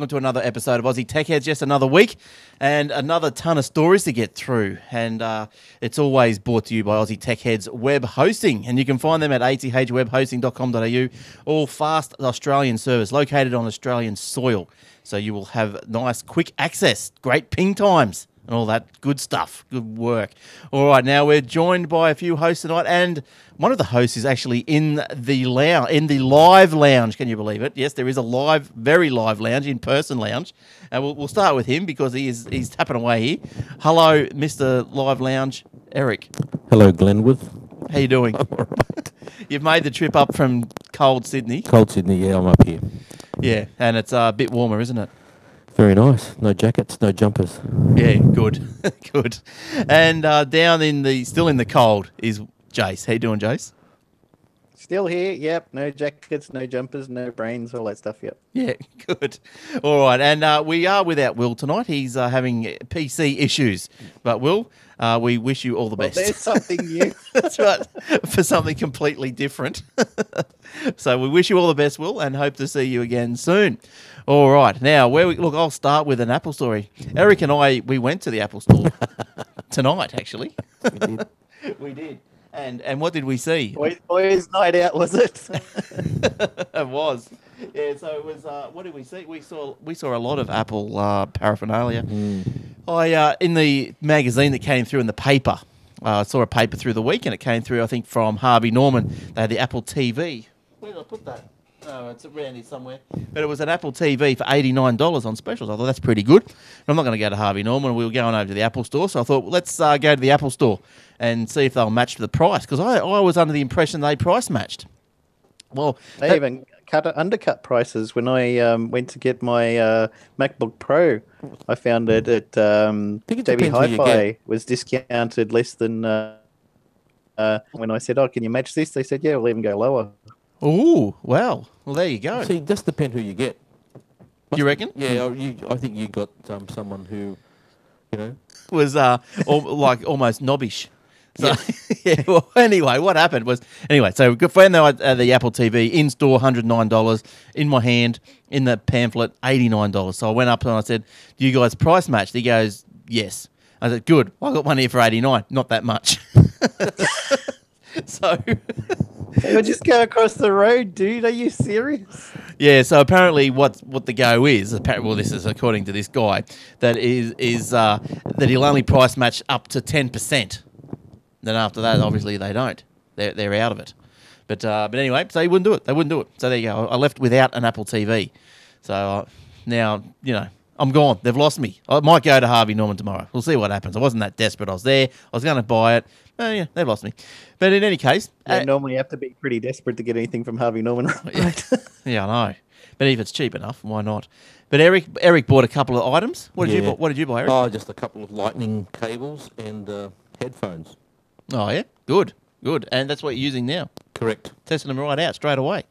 Welcome to another episode of Aussie Tech Heads. Just another week and another ton of stories to get through. And uh, it's always brought to you by Aussie Tech Heads Web Hosting. And you can find them at athwebhosting.com.au, all fast Australian service located on Australian soil. So you will have nice, quick access, great ping times, and all that good stuff. Good work. All right, now we're joined by a few hosts tonight, and one of the hosts is actually in the lounge, in the live lounge. Can you believe it? Yes, there is a live, very live lounge, in person lounge, and we'll, we'll start with him because he is he's tapping away here. Hello, Mister Live Lounge, Eric. Hello, Glenwood. How you doing? You've made the trip up from cold Sydney. Cold Sydney, yeah, I'm up here. Yeah, and it's uh, a bit warmer, isn't it? Very nice. No jackets, no jumpers. Yeah, good, good. And uh, down in the, still in the cold, is Jace. How you doing, Jace? Still here, yep. No jackets, no jumpers, no brains, all that stuff, yep. Yeah, good. All right, and uh, we are without Will tonight. He's uh, having PC issues, but Will, uh, we wish you all the Well, best. there's something new. That's right, for something completely different. so we wish you all the best, Will, and hope to see you again soon. All right, now where we look, I'll start with an Apple story. Eric and I, we went to the Apple store tonight. Actually, We did. we did. And and what did we see? boys, boys night out, was it? it was. Yeah, so it was. Uh, what did we see? We saw we saw a lot of Apple uh, paraphernalia. I uh, in the magazine that came through in the paper. uh, I saw a paper through the week, and it came through. I think from Harvey Norman. They had the Apple TV. Where did I put that? Oh, it's around here somewhere. But it was an Apple TV for eighty nine dollars on specials. I thought that's pretty good. I'm not going to go to Harvey Norman. We were going over to the Apple store, so I thought well, let's uh, go to the Apple store and see if they'll match the price because I, I was under the impression they price matched. Well, they that- even cut undercut prices when I um, went to get my uh, MacBook Pro. I found it at um, think it JB depends what you Hi-Fi was discounted less than. Uh, uh, when I said, "Oh, can you match this?" They said, "Yeah, we'll even go lower." Ooh, well, well, there you go. See, just depend who you get. Do you reckon? Yeah, I- you, I think you got um, someone who, you know, was uh, al- like almost knobbish. So, yeah. Well, anyway, what happened was anyway. So good friend though, uh, the Apple TV in store, hundred nine dollars. In my hand, in the pamphlet, eighty nine dollars. So I went up and I said, "Do you guys price match?" He goes, "Yes." I said, "Good. I got one here for eighty nine. Not that much." so. You'll just go across the road, dude. Are you serious? Yeah, so apparently, what what the go is, well, this is according to this guy, that is is uh, that he'll only price match up to ten percent. Then after that, obviously, they don't. They're they're out of it. But uh, but anyway, so he wouldn't do it. They wouldn't do it. So there you go. I left without an Apple TV. So uh, now you know I'm gone. They've lost me. I might go to Harvey Norman tomorrow. We'll see what happens. I wasn't that desperate. I was there. I was going to buy it. Oh yeah, they've lost me. But in any case, You uh, normally have to be pretty desperate to get anything from Harvey Norman. Right? Yeah, I know. But if it's cheap enough, why not? But Eric, Eric bought a couple of items. What did you? Yeah. bu- What did you buy, Eric? oh, just a couple of lightning cables and uh, headphones. Oh yeah, good, good. And that's what you're using now. Correct. Testing them right out straight away.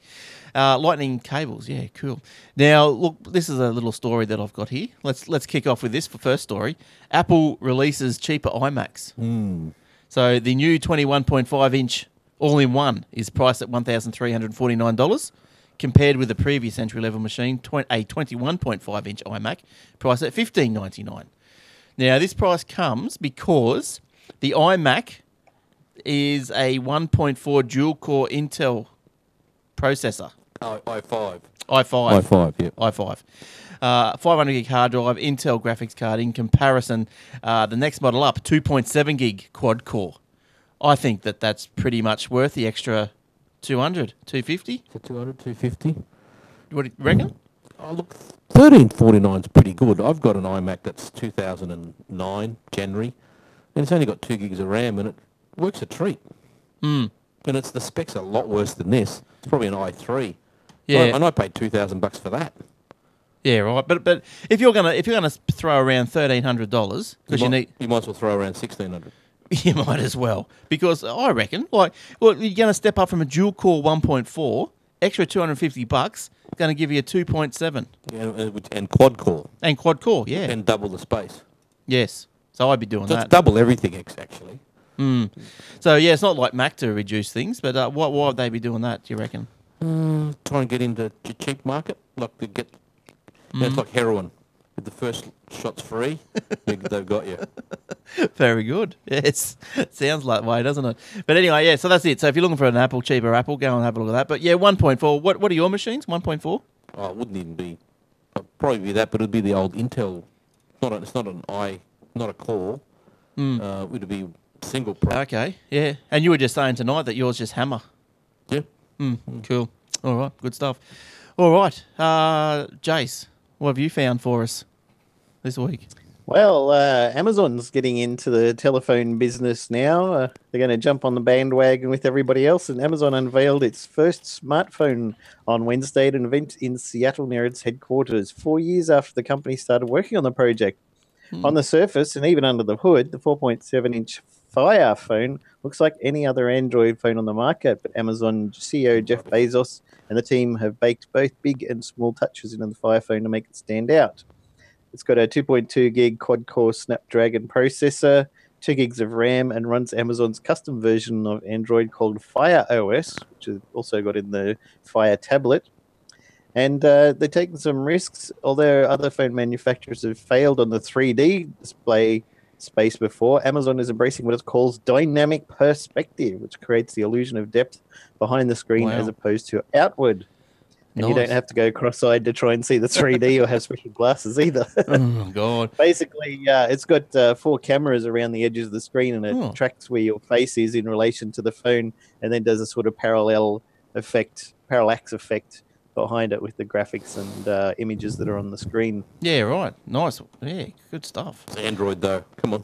Uh, lightning cables, yeah, cool. Now, look, this is a little story that I've got here. Let's let's kick off with this for first story. Apple releases cheaper iMacs. Mm. So the new 21.5 inch all-in-one is priced at $1,349, compared with the previous entry-level machine, a 21.5 inch iMac, priced at $15.99. Now this price comes because the iMac is a 1.4 dual-core Intel processor, I, i5. i5 i5, yeah. i5. Uh, 500 gig hard drive, Intel graphics card. In comparison, uh, the next model up, 2.7 gig quad core I think that that's pretty much worth the extra 200, 250. For 200, 250. What do you reckon? Oh, look, 1349 is pretty good. I've got an iMac that's 2009, January, and it's only got 2 gigs of RAM, and it works a treat. Mm. And it's the specs are a lot worse than this. It's probably an i3. Yeah. And I paid 2000 bucks for that. Yeah, right. But but if you're gonna if you're gonna throw around thirteen hundred dollars because you, might, need you might as well throw around 1600 you might as well because I reckon like well you're gonna step up from a dual core one point four extra two hundred fifty bucks going to give you a two point seven yeah, uh, and, quad core, and quad core. Yeah. and double the space. yes. So I'd be doing So that. it's double everything, actually. Mm. So yeah, it's not like Mac to reduce things, but uh, what why would they be doing that? Do you reckon? Uh, try and get into the cheap market, like to get. yeah, it's like heroin. If the first shot's free, they've got you. Very good. Yes, sounds like way, doesn't it? But anyway, yeah. So that's it. So if you're looking for an Apple, cheaper Apple, go and have a look at that. But yeah, 1.4. What what are your machines? 1.4. Oh, it wouldn't even be. It'd probably be that, but it'd be the old Intel. Not a, it's not an i, not a core. Mm. Uh, it would be single pro. Okay. Yeah. And you were just saying tonight that yours just hammer. yeah. Mm. Cool. All right. Good stuff. All right. Uh, Jace, what have you found for us this week? Well, uh, Amazon's getting into the telephone business now. Uh, they're going to jump on the bandwagon with everybody else, and Amazon unveiled its first smartphone on Wednesday at an event in Seattle near its headquarters, four years after the company started working on the project. On the surface, and even under the hood, the 4.7 inch Fire phone looks like any other Android phone on the market, but Amazon CEO Jeff Bezos and the team have baked both big and small touches into the Fire phone to make it stand out. It's got a 2.2 gig quad core Snapdragon processor, 2 gigs of RAM, and runs Amazon's custom version of Android called Fire OS, which is also got in the Fire tablet. And uh, they're taking some risks, although other phone manufacturers have failed on the 3D display space before. Amazon is embracing what it calls dynamic perspective, which creates the illusion of depth behind the screen Wow. as opposed to outward. And you don't have to go cross-eyed to try and see the 3D or have special glasses either. oh God. Basically, uh, it's got uh, four cameras around the edges of the screen, and it Oh. tracks where your face is in relation to the phone, and then does a sort of parallel effect, parallax effect behind it with the graphics and uh, images that are on the screen. Yeah. Right. Nice. Yeah. Good stuff. It's Android though. Come on.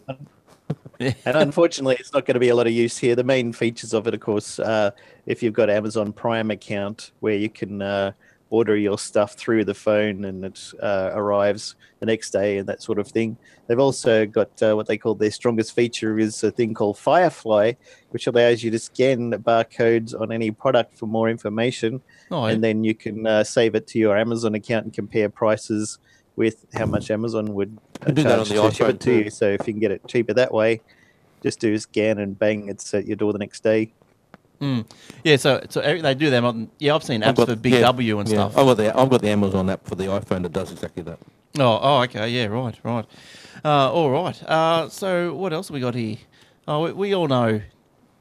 And unfortunately, it's not going to be a lot of use here. The main features of it, of course, uh, if you've got Amazon Prime account, where you can uh, order your stuff through the phone and it uh, arrives the next day and that sort of thing. They've also got uh, what they call their strongest feature is a thing called Firefly, which allows you to scan barcodes on any product for more information, Oh, and then you can uh, save it to your Amazon account and compare prices with how much Amazon would uh, do that on charge the to ship it to too. you. So if you can get it cheaper that way, just do a scan and bang, it's at your door the next day. Mm. Yeah, so so they do them on. Yeah, I've seen apps I've got- for Big yeah, W and yeah. stuff. I've got the I've got the Amazon app for the iPhone that does exactly that. Oh, oh, okay, yeah, right, right. Uh, all right. Uh, so what else have we got here? Oh, we, we all know.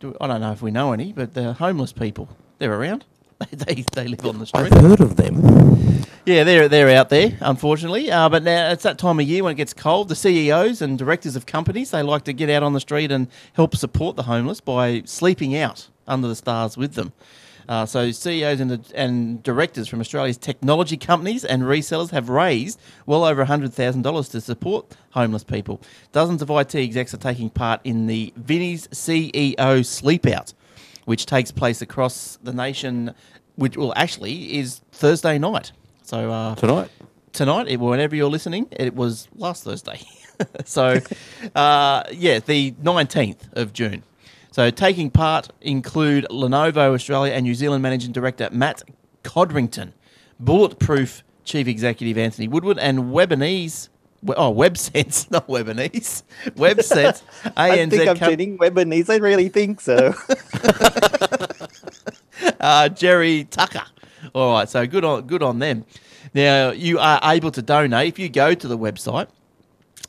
Do, I don't know if we know any, but the homeless people. They're around. They, they, live on the street. I've heard of them. Yeah, they're they're out there, unfortunately. Uh, but now it's that time of year when it gets cold. The CEOs and directors of companies they like to get out on the street and help support the homeless by sleeping out under the stars with them. Uh, so CEOs and, and directors from Australia's technology companies and resellers have raised well over $100,000 to support homeless people. Dozens of IT execs are taking part in the Vinnie's CEO Sleep Out, which takes place across the nation, which well actually is Thursday night. So uh, Tonight. tonight, it, whenever you're listening, it was last Thursday. so, uh, yeah, the 19th of June. So, taking part include Lenovo Australia and New Zealand Managing Director Matt Codrington, Bulletproof Chief Executive Anthony Woodward, and Webinese. We- Oh, WebSense, not Webinese. WebSense, I ANZ think I'm com- kidding. Webanese, I really think so. uh, Jerry Tucker. All right, so good on good on them. Now you are able to donate if you go to the website.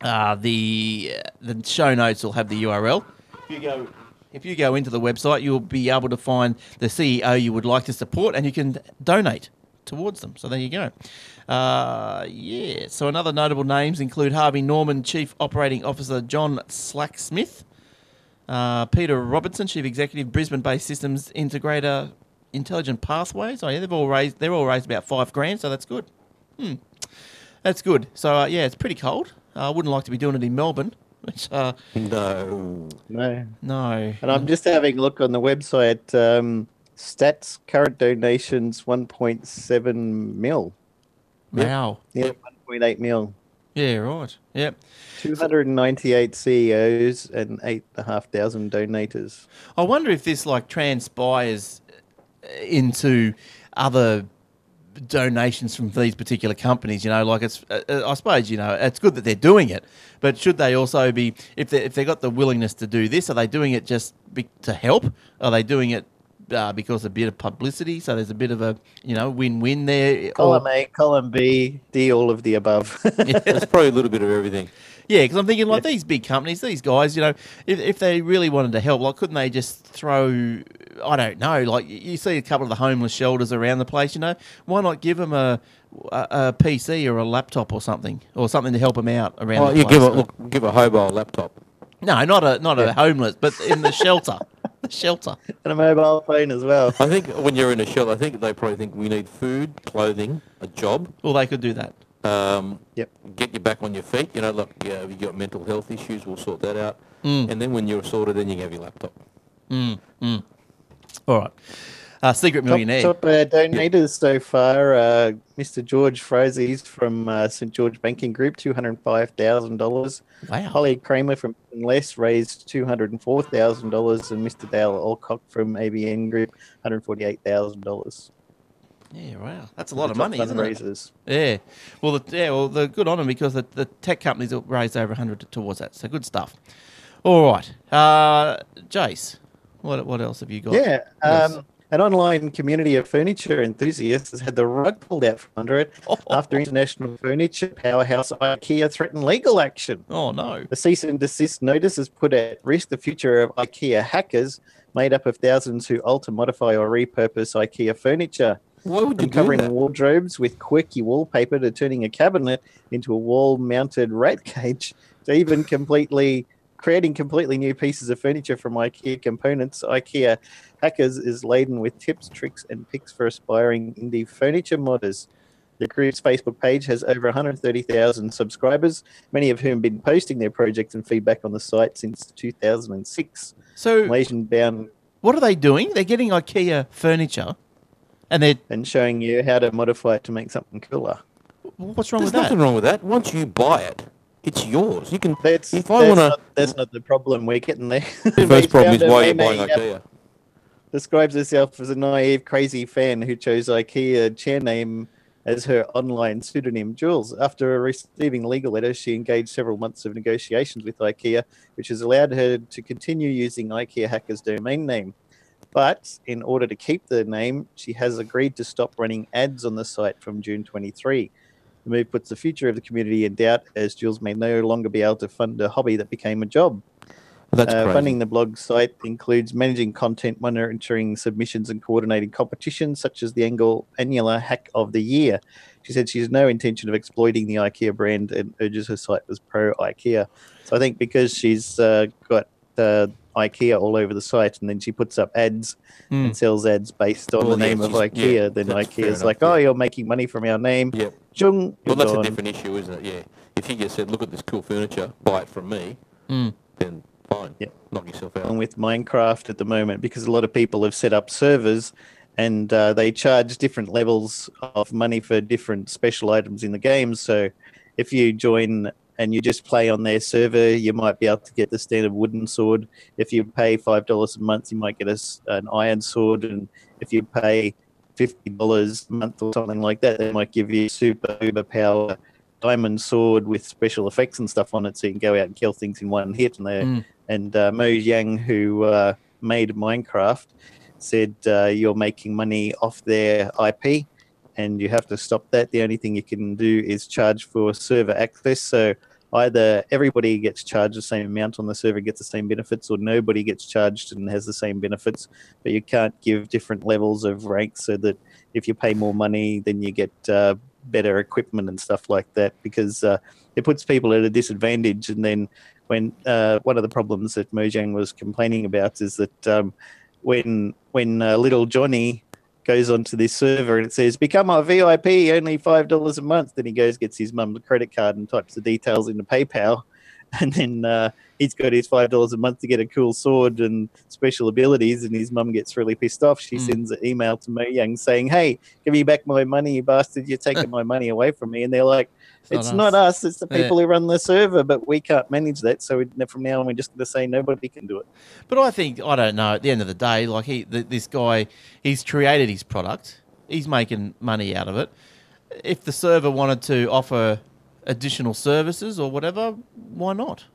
Uh, the the show notes will have the URL. If you go if you go into the website, you'll be able to find the CEO you would like to support, and you can donate towards them. So there you go. Uh, yeah. So another notable names include Harvey Norman Chief Operating Officer John Slack-Smith. Uh, Peter Robertson, Chief Executive, Brisbane-based systems integrator, Intelligent Pathways. Oh yeah, they've all raised. They're all raised about five grand, so that's good. Hmm, that's good. So uh, yeah, it's pretty cold. I wouldn't like to be doing it in Melbourne. Which uh, No. No. no. And I'm just having a look on the website. Um, stats current donations 1.7 mil, Wow. nearly 1.8 mil. Yeah. Right. Yep. 298 CEOs and 8,500 donators. I wonder if this like transpires into other donations from these particular companies. You know, like it's. Uh, uh, I suppose you know it's good that they're doing it, but should they also be if they if they got the willingness to do this? Are they doing it just be, to help? Are they doing it? Uh, because a bit of publicity, so there's a bit of a you know win-win there. Or- Column A, column B, D, all of the above. It's probably a little bit of everything. Yeah, because I'm thinking like these big companies, these guys, you know, if, if they really wanted to help, like couldn't they just throw? I don't know. Like you see a couple of the homeless shelters around the place, you know, why not give them a, a, a PC or a laptop or something, or something to help them out around? Oh, the you place? give a look, give a hobo a laptop. No, not a not a homeless, but in the shelter, the shelter. and a mobile phone as well. I think when you're in a shelter, I think they probably think we need food, clothing, a job, Well, they could do that. um, Yep. get you back on your feet. You know, look, yeah, if you've got mental health issues, we'll sort that out. Mm. And then when you're sorted, then you can have your laptop. All right, uh, secret millionaire. Top, top uh, donators so far, uh, Mr. George Frazis from uh, St. George Banking Group, $205,000. wow. Holly Kramer from Les raised $204,000. And Mr. Dale Alcock from ABN Group, $148,000. Yeah, wow, that's a lot of money, isn't it? Yeah. Well, the, yeah. Well, the good on them because the, the tech companies have raised over hundred towards that. So good stuff. All right, uh, Jace, what what else have you got? Yeah. Um, an online community of furniture enthusiasts has had the rug pulled out from under it after international furniture powerhouse IKEA threatened legal action. Oh no. The cease and desist notice has put at risk the future of IKEA hackers, made up of thousands who alter, modify, or repurpose IKEA furniture. Why would you From do covering wardrobes with quirky wallpaper to turning a cabinet into a wall-mounted rat cage to even completely creating completely new pieces of furniture from IKEA components. IKEA Hackers is laden with tips, tricks, and picks for aspiring indie furniture modders. The group's Facebook page has over 130,000 subscribers, many of whom have been posting their projects and feedback on the site since 2006. So Malaysian bound what are they doing? They're getting IKEA furniture, and they're and showing you how to modify it to make something cooler. what's wrong There's with that? nothing wrong with that. Once you buy it, it's yours. You can. That's, if I want not, that's not the problem. We're getting there. the first problem is why you're buying IKEA. describes herself as a naive, crazy fan who chose IKEA chair name as her online pseudonym, Jules. After receiving legal letters, she engaged several months of negotiations with IKEA, which has allowed her to continue using IKEA Hacker's domain name. But in order to keep the name, she has agreed to stop running ads on the site from June 23. The move puts the future of the community in doubt, as Jules may no longer be able to fund a hobby that became a job. That's Uh, funding the blog site includes managing content, monitoring submissions, and coordinating competitions such as the Angle Annular Hack of the Year. She said she has no intention of exploiting the IKEA brand and urges her site was pro IKEA. So I think because she's uh, got uh, IKEA all over the site and then she puts up ads Mm. and sells ads based on Well, the yeah, name of IKEA, yeah, then IKEA's enough, like, yeah. oh, you're making money from our name. Yeah. Jung, Well, that's a different issue, isn't it? Yeah. If you just said, look at this cool furniture, buy it from me, Mm. then fine. Yeah. Knock yourself out. along with Minecraft at the moment because a lot of people have set up servers and uh, they charge different levels of money for different special items in the game. So if you join and you just play on their server, you might be able to get the standard wooden sword. If you pay five dollars a month, you might get a an iron sword, and if you pay fifty dollars a month or something like that, they might give you super uber power diamond sword with special effects and stuff on it, so you can go out and kill things in one hit. And they Mm. and uh, Mojang, who uh, made Minecraft, said uh, you're making money off their IP, and you have to stop that. The only thing you can do is charge for server access. So either everybody gets charged the same amount on the server, gets the same benefits, or nobody gets charged and has the same benefits. But you can't give different levels of rank so that if you pay more money, then you get uh, better equipment and stuff like that because uh, it puts people at a disadvantage. And then when uh, one of the problems that Mojang was complaining about is that um, when when uh, little Johnny goes onto this server and it says become our VIP only five dollars a month, then he goes gets his mum's credit card and types the details into PayPal, and then uh, he's got his five dollars a month to get a cool sword and special abilities, and his mum gets really pissed off. She Mm. sends an email to Mojang saying, "Hey, give me back my money, you bastard! You're taking my money away from me." And they're like, "It's not us. It's the Yeah. people who run the server, but we can't manage that. So we, from now on, we're just going to say nobody can do it." But I think I don't know. At the end of the day, like he, th- this guy, he's created his product. He's making money out of it. If the server wanted to offer additional services or whatever, why not?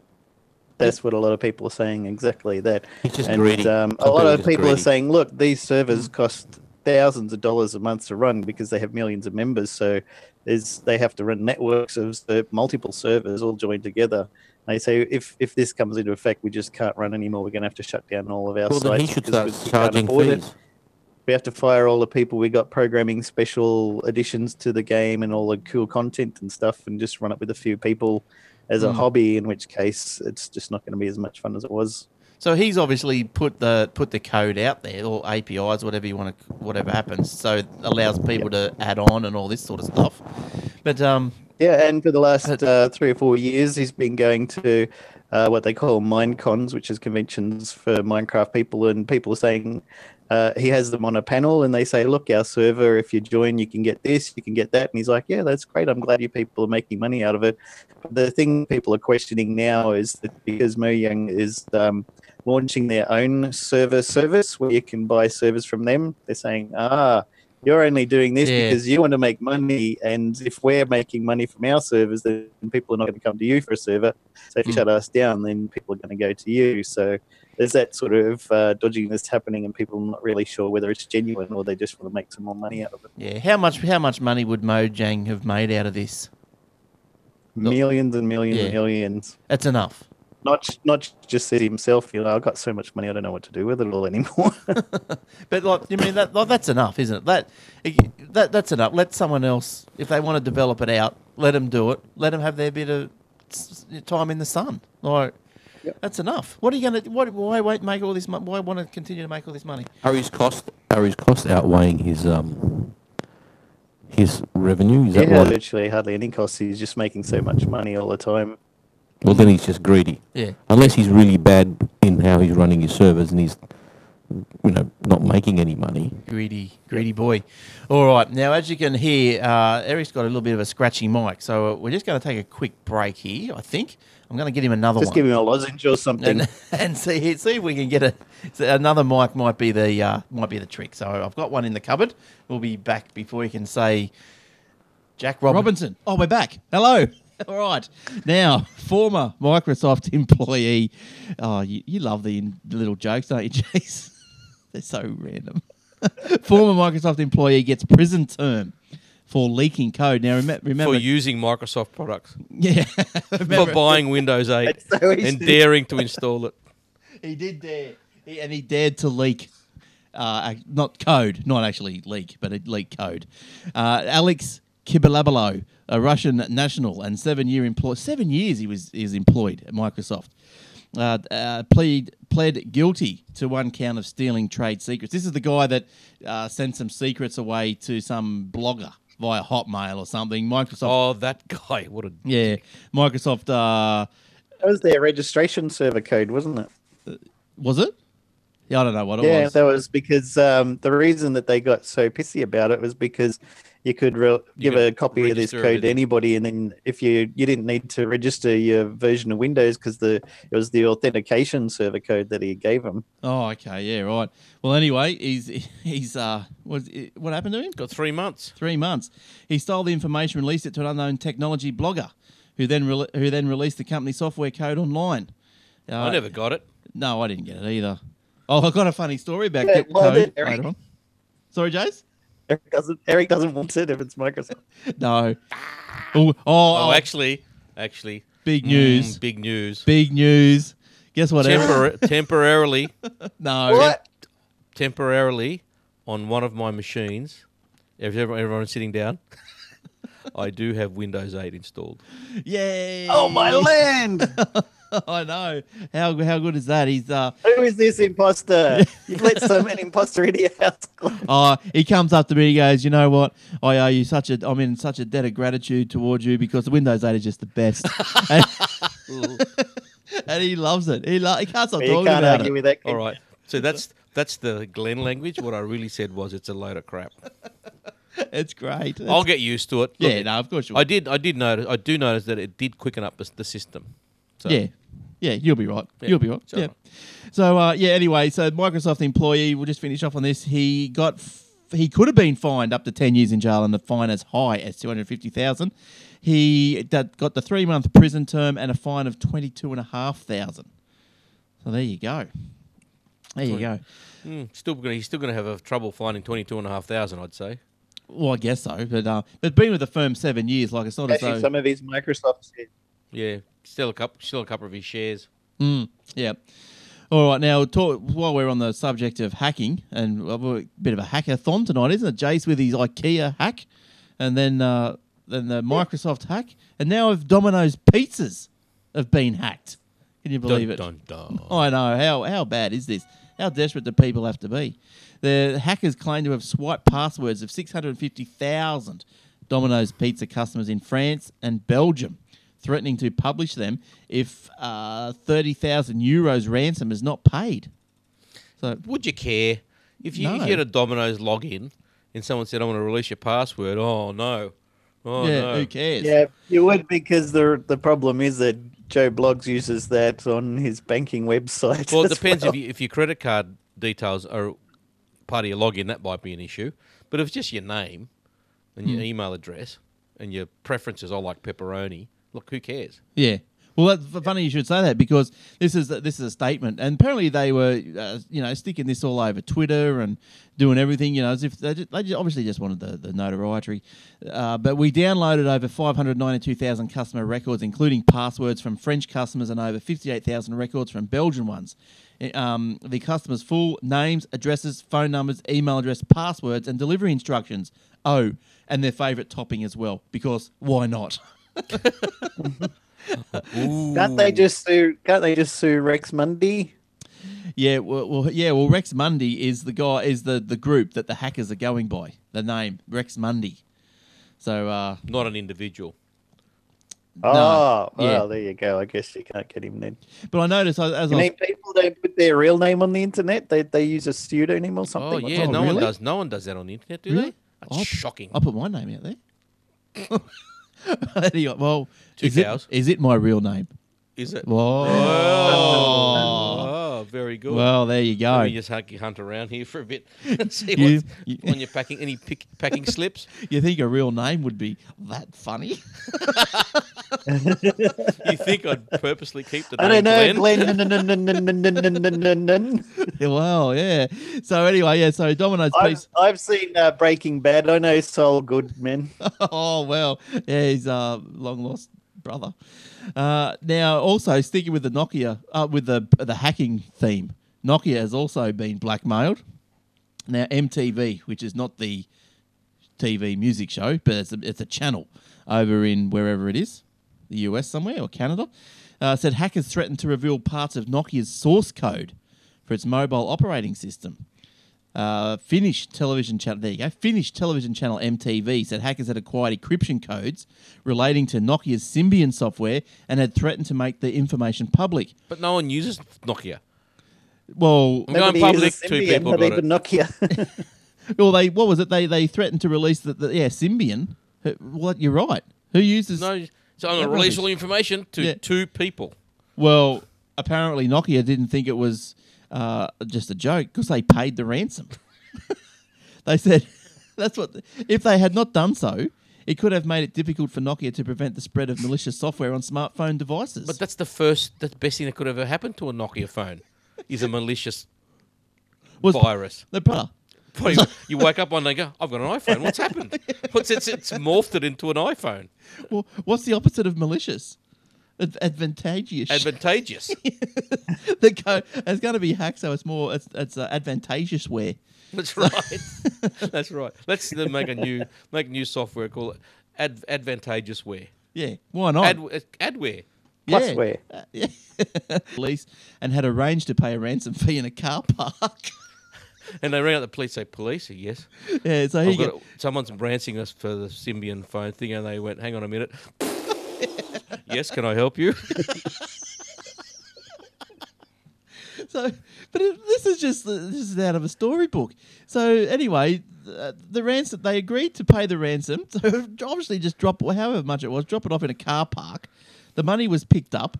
That's what a lot of people are saying. Exactly that. He's just and greedy. um, a lot of just people are saying, look, these servers cost thousands of dollars a month to run because they have millions of members. So there's, they have to run networks of multiple servers all joined together. They say if, if this comes into effect, we just can't run anymore. We're going to have to shut down all of our Well, sites. then he should because start we can't charging afford it. We have to fire all the people we got programming special additions to the game and all the cool content and stuff, and just run it with a few people as a Mm. hobby. In which case, it's just not going to be as much fun as it was. So he's obviously put the put the code out there or APIs, whatever you want to, whatever happens. So it allows people to add on and all this sort of stuff. But um, Yeah, and for the last uh, three or four years, he's been going to uh, what they call Minecons, which is conventions for Minecraft people, and people are saying uh, he has them on a panel, and they say, "Look, our server. If you join, you can get this, you can get that." And he's like, "Yeah, that's great. I'm glad you people are making money out of it." But the thing people are questioning now is that because Mojang is um, launching their own server service where you can buy servers from them, they're saying, "Ah." You're only doing this Yeah. because you want to make money, and if we're making money from our servers, then people are not going to come to you for a server. So if you Mm. shut us down, then people are going to go to you. So there's that sort of uh, dodging that's happening, and people not really sure whether it's genuine or they just want to make some more money out of it. yeah, how much how much money would Mojang have made out of this? Millions and millions Yeah. and millions. That's enough. Not not just said himself. You know, I've got so much money, I don't know what to do with it all anymore. But like, you mean that like, that's enough, isn't it? That that that's enough. Let someone else, if they want to develop it out, let them do it. Let them have their bit of time in the sun. Like Yep. that's enough. What are you going to? What? Why wait? Make all this? Mo- why want to continue to make all this money? Are his cost are his costs outweighing his um his revenue? Is that yeah, why? literally hardly any costs. He's just making so much money all the time. Well, then he's just greedy. Yeah. Unless he's really bad in how he's running his servers and he's you know not making any money. Greedy, greedy boy. All right. Now, as you can hear, uh, Eric's got a little bit of a scratchy mic, so uh, we're just going to take a quick break here. I think I'm going to get him another one. Just one. give him a lozenge or something. and, and see see if we can get a another mic might be the uh, might be the trick. So I've got one in the cupboard. We'll be back before you can say Jack Robin- Robinson. Oh, we're back. Hello. All right. Now, former Microsoft employee. Oh, you, you love the little jokes, don't you, Chase? They're so random. former Microsoft employee gets prison term for leaking code. Now, rem- remember. for using Microsoft products, Yeah. for buying Windows 8 so and daring to install it. he did dare. He, and he dared to leak. Uh, not code, not actually leak, but it leak code. Uh, Alex Kibalabalo, a Russian national and seven-year employee, seven years he was is employed at Microsoft, uh, uh, plead pled guilty to one count of stealing trade secrets. This is the guy that uh, sent some secrets away to some blogger via Hotmail or something. Microsoft, Oh, that guy! What a yeah, Microsoft. Uh, That was their registration server code, wasn't it? was it? Yeah, I don't know what it Yeah, was. Yeah, that was because um, the reason that they got so pissy about it was because you could re- give could a copy of this code to anybody, and then if you you didn't need to register your version of Windows because the it was the authentication server code that he gave them. Oh, okay, yeah, right. Well, anyway, he's he's uh, what what happened to him? got three months. Three months. He stole the information, released it to an unknown technology blogger, who then rele who then released the company software code online. Uh, I never got it. No, I didn't get it either. Oh, I've got a funny story about Yeah, get why code later on. Sorry, Jace. Eric doesn't Eric doesn't want it if it's Microsoft. No. Oh, oh, Oh, oh, actually, actually, big mm, news. big news. Big news. Guess what? Tempor- temporarily, no. What? temporarily, on one of my machines, if everyone, everyone's sitting down, I do have Windows 8 installed. Yay. Oh my land! I know. How how good is that? He's uh Who is this imposter? You've let so many imposter into your house. oh he comes up to me, he goes, You know what? I owe you such a I'm in such a debt of gratitude towards you because the Windows 8 is just the best. and, and he loves it. He lo- he can't stop you talking can't about argue it. with that. All right. So that's that's the Glenn language. What I really said was it's a load of crap. It's great. I'll get used to it. yeah, no, of course you I will. did. I did notice. I do notice that it did quicken up the, the system. So, Yeah. Yeah, you'll be right. Yeah, You'll be right. it's Yeah. So uh, yeah. Anyway, so Microsoft employee. We'll just finish off on this. He got. F- he could have been fined up to ten years in jail and the fine as high as two hundred fifty thousand. He that got the three month prison term and a fine of twenty two and a half thousand. So there you go. There you go. Mm, still gonna. He's still gonna have a trouble finding twenty two and a half thousand. I'd say. Well, I guess so. But uh, but being with the firm seven years, like it's not as though. some of these Microsoft shares. Yeah. Still a couple. Still a couple of his shares. Mm, yeah. All right. Now, talk, while we're on the subject of hacking, and a bit of a hackathon tonight, isn't it? Jace with his IKEA hack, and then uh, then the Microsoft hack, and now if Domino's pizzas have been hacked. Can you believe dun, it? Dun, dun. I know. How how bad is this? How desperate do people have to be? The hackers claim to have swiped passwords of 650,000 Domino's pizza customers in France and Belgium, threatening to publish them if uh, 30,000 euros ransom is not paid. So, Would you care if you, No. if you had a Domino's login and someone said, I want to release your password"? Oh no. Oh yeah, no. who cares? Yeah, you would because the the problem is that Joe Bloggs uses that on his banking website. Well, it as depends well. if you, if your credit card details are part of your login. That might be an issue. But if it's just your name and your email address and your preferences, I like pepperoni. Look, who cares? Yeah. Well, that's funny you should say that because this is this is a statement, and apparently they were, uh, you know, sticking this all over Twitter and doing everything, you know, as if they, ju- they ju- obviously just wanted the, the notoriety. Uh, but we downloaded over 592,000 customer records, including passwords from French customers and over 58,000 records from Belgian ones. Um, the customers' full names, addresses, phone numbers, email address, passwords, and delivery instructions. Oh, and their favourite topping as well, because why not? Can't they just sue? Can't they just sue Rex Mundi? Yeah, well, well, yeah, well, Rex Mundi is the guy, is the, the group that the hackers are going by. The name Rex Mundi. So, uh, Not an individual. Oh, yeah. well, there you go. I guess you can't get him then. but I noticed as, as You I was, people don't put their real name on the internet? They they use a pseudonym or something. Oh something. yeah, Oh, no one does. No one does that on the internet, do Really? they? That's I'll- shocking. I put my name out there. Anyway, well, Two is it, cows. is it my real name? Is it? Whoa. Oh, very good. Well, there you go. Let me just hunt, hunt around here for a bit and see You- what's you- on your packing. Any pick, packing slips? You think a real name would be that funny? you think I'd purposely keep the I don't know, Glenn. well, yeah. So anyway, yeah. So Domino's I've, piece. I've seen uh, Breaking Bad. I know Saul Goodman. oh well, yeah, he's a uh, long lost brother. Uh, now, also sticking with the Nokia, uh, with the the hacking theme, Nokia has also been blackmailed. Now, MTV, which is not the TV music show, but it's a, it's a channel over in wherever it is the US somewhere or Canada, uh, said hackers threatened to reveal parts of Nokia's source code for its mobile operating system. Uh, Finnish television channel, there you go. Finnish television channel MTV said hackers had acquired encryption codes relating to Nokia's Symbian software and had threatened to make the information public. But no one uses Nokia. Well, I'm going public. Two Symbian, people not got even it. Nokia. well, they what was it? They they threatened to release the, the yeah Symbian. Who- Well, you're right. Who uses? No, so I'm going to release all the information to Yeah. two people. Well, apparently Nokia didn't think it was uh, just a joke because they paid the ransom. they said that's what if they had not done so, it could have made it difficult for Nokia to prevent the spread of malicious software on smartphone devices. But that's the first, that's the best thing that could ever happen to a Nokia phone is a malicious Was- virus. the. What, you, you wake up one day and go, I've got an iPhone. What's happened? What's it's, it's morphed it into an iPhone. Well, what's the opposite of malicious? Ad- advantageous. Advantageous. the code it's going to be hacked, so it's more it's it's uh, advantageous where. That's right. That's right. Let's then make a new make new software called ad, advantageous wear. Yeah, why not? Ad, adware. Plus where? Uh, yeah. police and had arranged to pay a ransom fee in a car park. And they rang out the police. Say, police? Yes. yeah, so someone's ransing us for the Symbian phone thing, and they went, "Hang on a minute." yes, can I help you? so, but it, this is just this is out of a storybook. So anyway, uh, the ransom they agreed to pay the ransom. So obviously, just drop however much it was, drop it off in a car park. The money was picked up.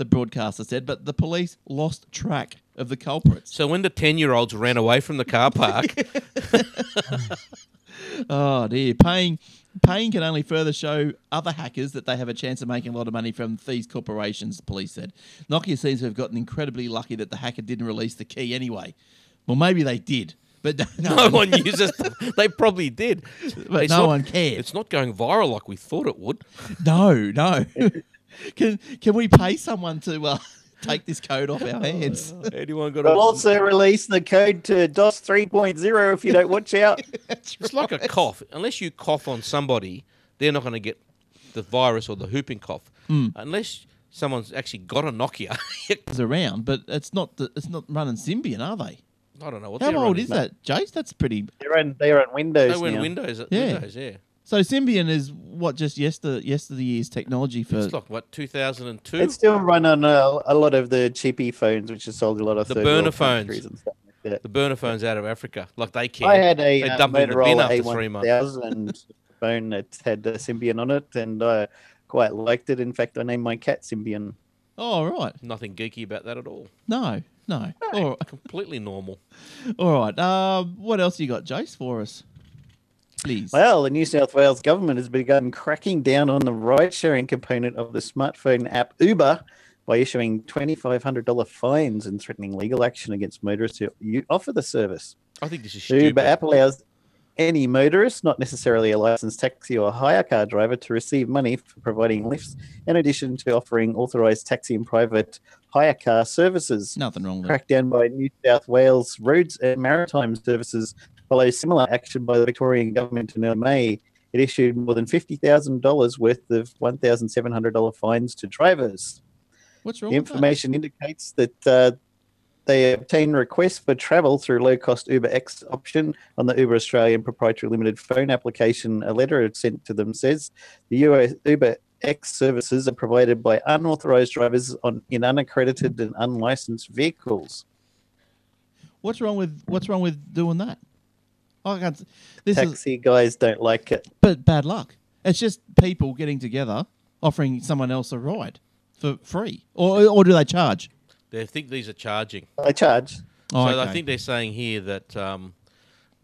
The broadcaster said, but the police lost track of the culprits. so when the ten-year-olds ran away from the car park, Oh dear, paying paying can only further show other hackers that they have a chance of making a lot of money from these corporations. The police said Nokia seems to have gotten incredibly lucky that the hacker didn't release the key anyway. Well, maybe they did, but no, no one uses. them. They probably did, But It's no not- one cared. It's not going viral like we thought it would. No, no. Can can we pay someone to uh, take this code off our hands? Anyone got? They'll A, also release the code to DOS 3.0 if you don't watch out. it's like a cough. Unless you cough on somebody, they're not going to get the virus or the whooping cough. Hmm. Unless someone's actually got a Nokia. It's around, but it's not the, it's not running Symbian, are they? I don't know what. How old running. is that, Jace? That's pretty. They're on, they're on Windows They went now. Windows. Yeah. Windows, yeah. So Symbian is what just yester yesterday's technology for. It's like what 2002. It's still run on a, a lot of the cheapy phones, which are sold a lot of The third burner world phones. and stuff like that. the burner phones out of Africa. Like they care. I had a They uh, it in the Motorola three months. A1000 phone that had a Symbian on it, and I quite liked it. In fact, I named my cat Symbian. oh right, Nothing geeky about that at all. no, no. All right, Completely normal. all right. Um, what else you got, Jace, for us? Please. Well, the New South Wales government has begun cracking down on the ride-sharing component of the smartphone app Uber by issuing $2,500 fines and threatening legal action against motorists who offer the service. I think this is The Uber app allows any motorist, not necessarily a licensed taxi or hire car driver, to receive money for providing lifts, in addition to offering authorised taxi and private hire car services. Nothing wrong with it. Crackdown by New South Wales Roads and Maritime Services follows similar action by the Victorian government in early May. It issued more than $50,000 worth of $1,700 fines to drivers. What's wrong The with that? information indicates that uh, they obtain requests for travel through low cost Uber X option on the Uber Australian proprietary limited phone application. A letter sent to them says the US Uber X services are provided by unauthorized drivers on in unaccredited and unlicensed vehicles. What's wrong with What's wrong with doing that? I can't. s- This is Taxi guys don't like it. but bad luck. It's just people getting together, offering someone else a ride for free, or or do they charge? They think these are charging. They charge. Oh, so I think they're saying here that um,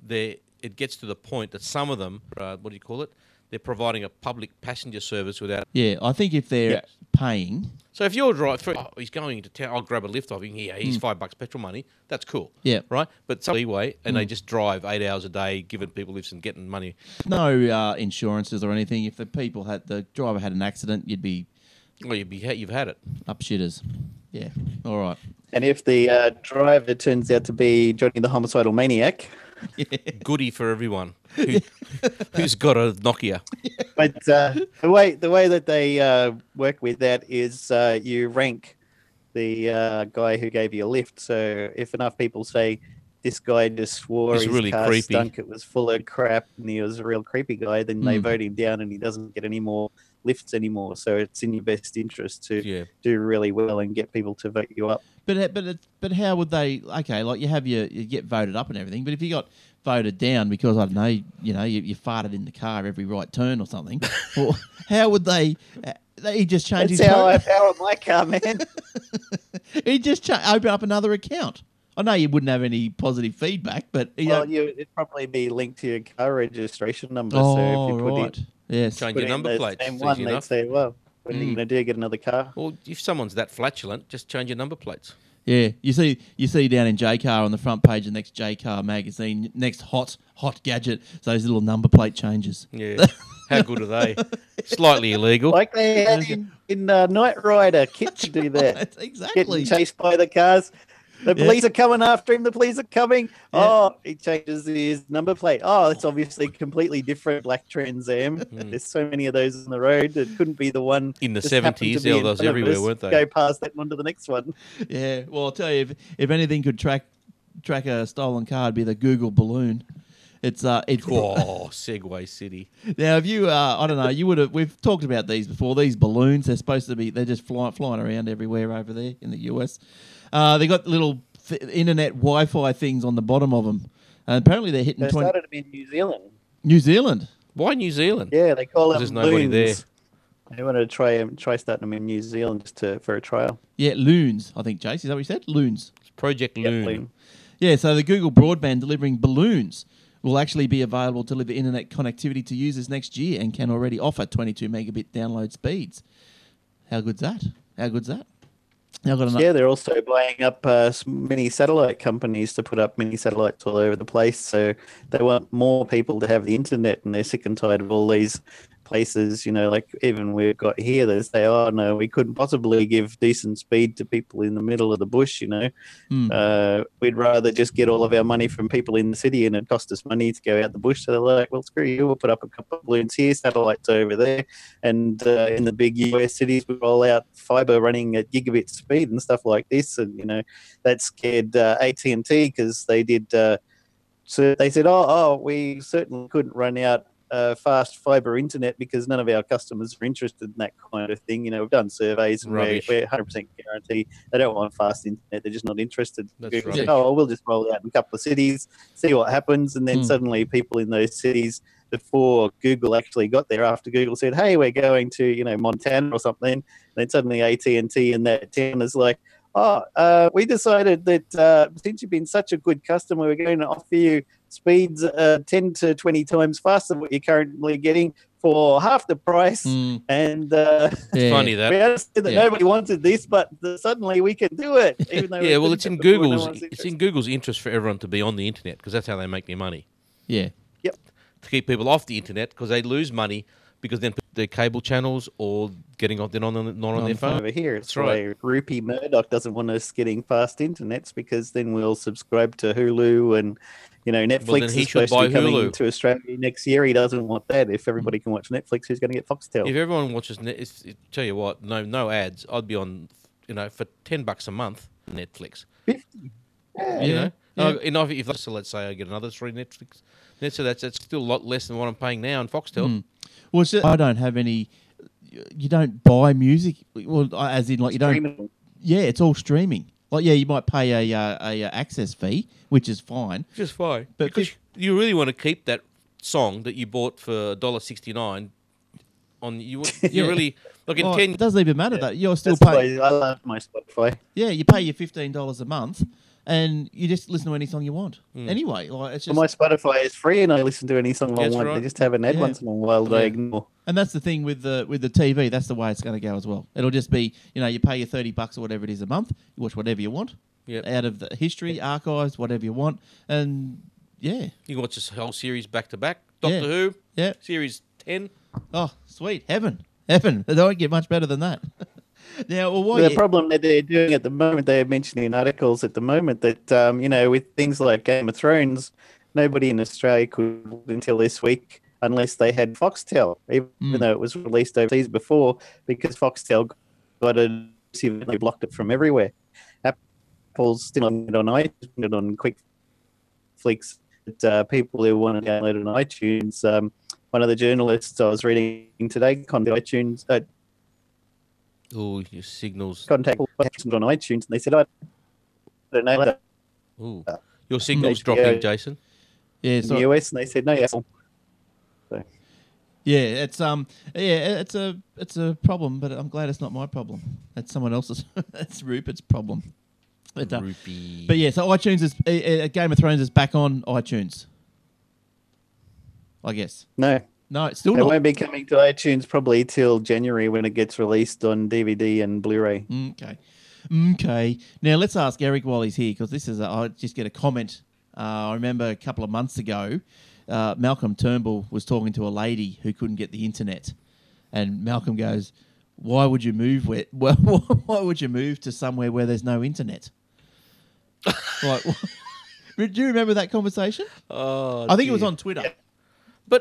they it gets to the point that some of them, uh, what do you call it? They're providing a public passenger service without. Yeah, I think if they're Yeah. Paying, So if you're driving, oh, he's going into town. I'll grab a lift off him. Yeah, he's five bucks petrol money. That's cool. Hmm. Yeah. right. But some leeway, and they just drive eight hours a day, giving people lifts and getting money. no uh, insurances or anything. If the people had the driver had an accident, you'd be Well, you'd be, you've had it. up shitters. Yeah, all right. And if the uh, driver turns out to be Johnny the homicidal maniac, Goody for everyone who, who's got a Nokia. but uh, the way the way that they uh, work with that is uh, you rank the uh, guy who gave you a lift. So if enough people say this guy just swore He's his really car creepy. stunk, it was full of crap, and he was a real creepy guy, then they Hmm. vote him down, and he doesn't get any more lifts anymore. So it's in your best interest to Yeah. do really well and get people to vote you up. But uh, but uh, but how would they? Okay, like you have your you get voted up and everything. But if you got voted down because I don't know, you know, you, you farted in the car every right turn or something, well, how would they? Uh, he just change That's his. how I power my car, man. he just cha- open up another account. I know you wouldn't have any positive feedback, but you well, know, you, it'd probably be linked to your car registration number. oh so if you put right, in, yes, Change put your number the plates. same one, they'd say, well, what are Mm. you going to do? Get another car? Well, if someone's that flatulent, just change your number plates. yeah. You see, you see down in Jaycar on the front page of the next Jaycar magazine, next hot hot gadget, it's those little number plate changes. Yeah. How good are they? Slightly illegal. Like they had in, in uh, Knight Rider, KITT to do that. exactly. Getting chased by the cars. The police are coming after him. The police are coming. Oh, he changes his number plate. Oh, it's obviously completely different black Trans Am. There's so many of those on the road. It couldn't be the one In the just happened to 70s, there was everywhere, weren't they? Go past that one to the next one. Yeah. Well, I'll tell you, if, if anything could track track a stolen car, it'd be the Google balloon. It's uh, it's Oh, Segway City. now. If you, uh, I don't know, you would have. We've talked about these before. These balloons, they're supposed to be. They're just flying flying around everywhere over there in the US. Uh, they got little th- internet Wi-Fi things on the bottom of them, and apparently they're hitting They 20, started them in New Zealand. New Zealand. Why New Zealand? Yeah, they call them There's nobody there. loons. They wanted to try um, try starting them in New Zealand just to, for a trial. Yeah, loons. I think Jace is that what you said? Loons. Project Yeah, Loon. loon. Yeah, so the Google broadband delivering balloons will actually be available to deliver internet connectivity to users next year and can already offer 22 megabit download speeds. How good's that? How good's that? Now I've got another. Yeah, they're also buying up uh, many satellite companies to put up mini satellites all over the place. So they want more people to have the internet, and they're sick and tired of all these places. You know, like even we've got here they say, "Oh no, we couldn't possibly give decent speed to people in the middle of the bush." You know, Hmm. uh, we'd rather just get all of our money from people in the city, and it cost us money to go out the bush. So they're like, "Well, screw you. We'll put up a couple of balloons here, satellites over there." and uh, in the big US cities we roll out fiber running at gigabit speed and stuff like this and you know that scared uh, AT&T because they did uh, so they said oh oh we certainly couldn't run out uh, fast fiber internet because none of our customers are interested in that kind of thing you know we've done surveys and we're, we're 100% guarantee they don't want fast internet they're just not interested That's Google rubbish. oh well, just roll out in a couple of cities see what happens and then Hmm. suddenly people in those cities before Google actually got there. After Google said, "Hey, we're going to you know Montana or something," then suddenly AT and T in that town is like, "Oh, uh, we decided that uh, since you've been such a good customer, we're going to offer you speeds uh, ten to twenty times faster than what you're currently getting for half the price." Hmm, And uh, yeah. Funny that. we understood that Yeah. nobody wanted this, but uh, suddenly we can do it. Even though we Yeah, well, it's in before, Google's. one's it's in Google's interest for everyone to be on the internet because that's how they make their money. Yeah. Yep. To keep people off the internet because they lose money because then their cable channels or getting on, they're not on, not on, On their phone. phone. over here. It's That's right. why Rupee Murdoch doesn't want us getting fast internets because then we'll subscribe to Hulu and you know Netflix then he is should supposed to buy be coming Hulu. to Australia next year. He doesn't want that. If everybody can watch Netflix, who's going to get Foxtel? If everyone watches, Net, it's, tell you what, no no ads. I'd be on, you know, for ten bucks a month Netflix. Fifty. Yeah. You know, yeah. Uh, you if, if so, let's say I get another three Netflix, net, so that's that's still a lot less than what I'm paying now on Foxtel. Hmm. Well, it's I don't have any. You don't buy music. Well, as in like you don't. Streaming. Yeah, it's all streaming. Like yeah, you might pay a uh, a, uh access fee, which is fine. Just fine. But because fif- you really want to keep that song that you bought for $1.69 on you. You Yeah. really look in Well, ten. it doesn't even matter that you're still That's paying. why I love my Spotify. Yeah, you pay your fifteen dollars a month, and you just listen to any song you want. Hmm. Anyway, like it's Well, just, my Spotify is free, and I listen to any song I want. right. They just have an ad Yeah. once in a while that I Yeah. ignore. and that's the thing with the with the TV. That's the way it's going to go as well. It'll just be you know you pay your thirty bucks or whatever it is a month. You watch whatever you want Yep. out of the history archives, whatever you want, and yeah, You can watch this whole series back to back. Doctor Yeah. Who yeah. series ten. Oh, sweet heaven, heaven! It don't get much better than that. now, well, what? the you- problem that they're doing at the moment, they're mentioning articles at the moment that um, you know, with things like Game of Thrones, nobody in Australia could until this week unless they had Foxtel, even Mm. though it was released overseas before, because Foxtel got it, they blocked it from everywhere. Apple's still on it on iTunes, it on Quick Flicks. But, uh, people who want to download it on iTunes, um, one of the journalists I was reading today, contact iTunes, uh, Oh, your signals. contact on iTunes, and they said, I don't know that Ooh, your signals HBO. dropping, Jason. yeah, in so, the US, and they said, no, yes. yeah, it's um, yeah, it's a it's a problem, but I'm glad it's not my problem. That's someone else's. That's Rupert's problem. But, uh, Rupee. but yeah, so iTunes is uh, uh, Game of Thrones is back on iTunes. I guess. No, No, it's still it not. won't be coming to iTunes probably till January when it gets released on DVD and Blu-ray. Okay. Okay. Now let's ask Eric while he's here because this is. A, I just get a comment. Uh, I remember a couple of months ago, uh, Malcolm Turnbull was talking to a lady who couldn't get the internet, and Malcolm goes, "Why would you move where? Well, why would you move to somewhere where there's no internet?" like, do you remember that conversation? Oh, I think it was on Twitter.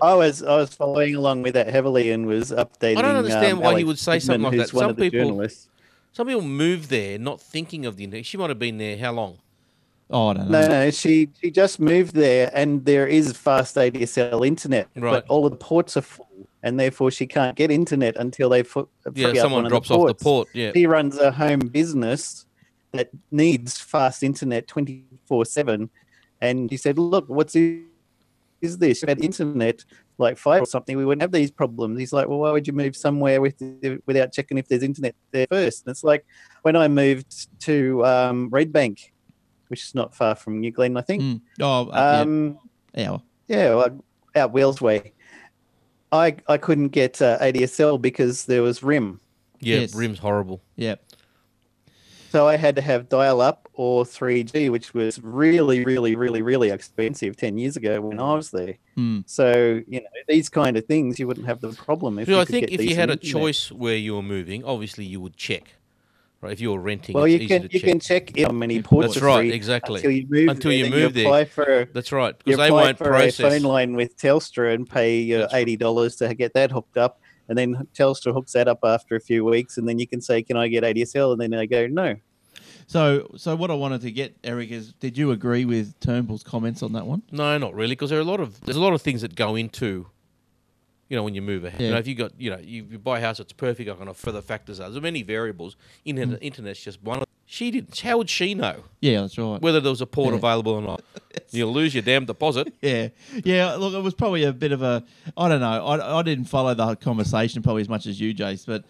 I was I was following along with that heavily and was updating. I don't understand um, why he would say something Goodman, like that. Some people- Some people move there not thinking of the internet. She might have been there how long? Oh, I don't know. No, no, she she just moved there, and there is fast ADSL internet, Right. but all of the ports are full, and therefore she can't get internet until they fo- Yeah, someone one drops of the off the port. Yeah. She runs a home business that needs fast internet twenty four seven, and she said, "Look, what's this? Is this If we had internet like five or something? We wouldn't have these problems." He's like, "Well, why would you move somewhere with without checking if there's internet there first? And it's like when I moved to um, Red Bank, which is not far from New Glen, I think. Mm. Oh, uh, Um, yeah. Yeah, well, out Wales way. I I couldn't get uh, ADSL because there was RIM, Yeah, Yes. Rim's horrible. Yeah. So I had to have dial up or 3G, which was really, really, really, really expensive ten years ago when I was there. Hmm. So you know these kind of things, you wouldn't have the problem if. So you I think if you had a choice where you were moving, obviously you would check. Right? If you were renting, Well, it's you easy can to you check. can check how many ports That's right, exactly. until you move Until there, you move there. apply for That's right, you because they won't for a phone line with Telstra and pay uh, right. eighty dollars to get that hooked up, and then Telstra hooks that up after a few weeks, and then you can say, "Can I get ADSL?" And then they go, "No." So, so what I wanted to get, Eric, is did you agree with Turnbull's comments on that one? No, not really, because there are a lot of there's a lot of things that go into, you know, when you move ahead. You know, if you got you know you, you buy a house that's perfect, I kind of further factors are. There's many variables. Internet, mm. Internet's just one. of She didn't. How would she know Yeah, that's right. whether there was a port available or not? You'll lose your damn deposit. Yeah, yeah. Look, it was probably a bit of a. I don't know. I, I didn't follow the conversation probably as much as you, Jace, but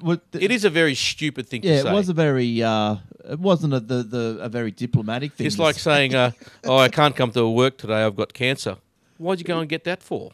what It is a very stupid thing Yeah, to say. it was a very. Uh, it wasn't a, the the a very diplomatic thing. It's to like say. saying, uh, "Oh, I can't come to work today. I've got cancer." Why'd you go and get that for?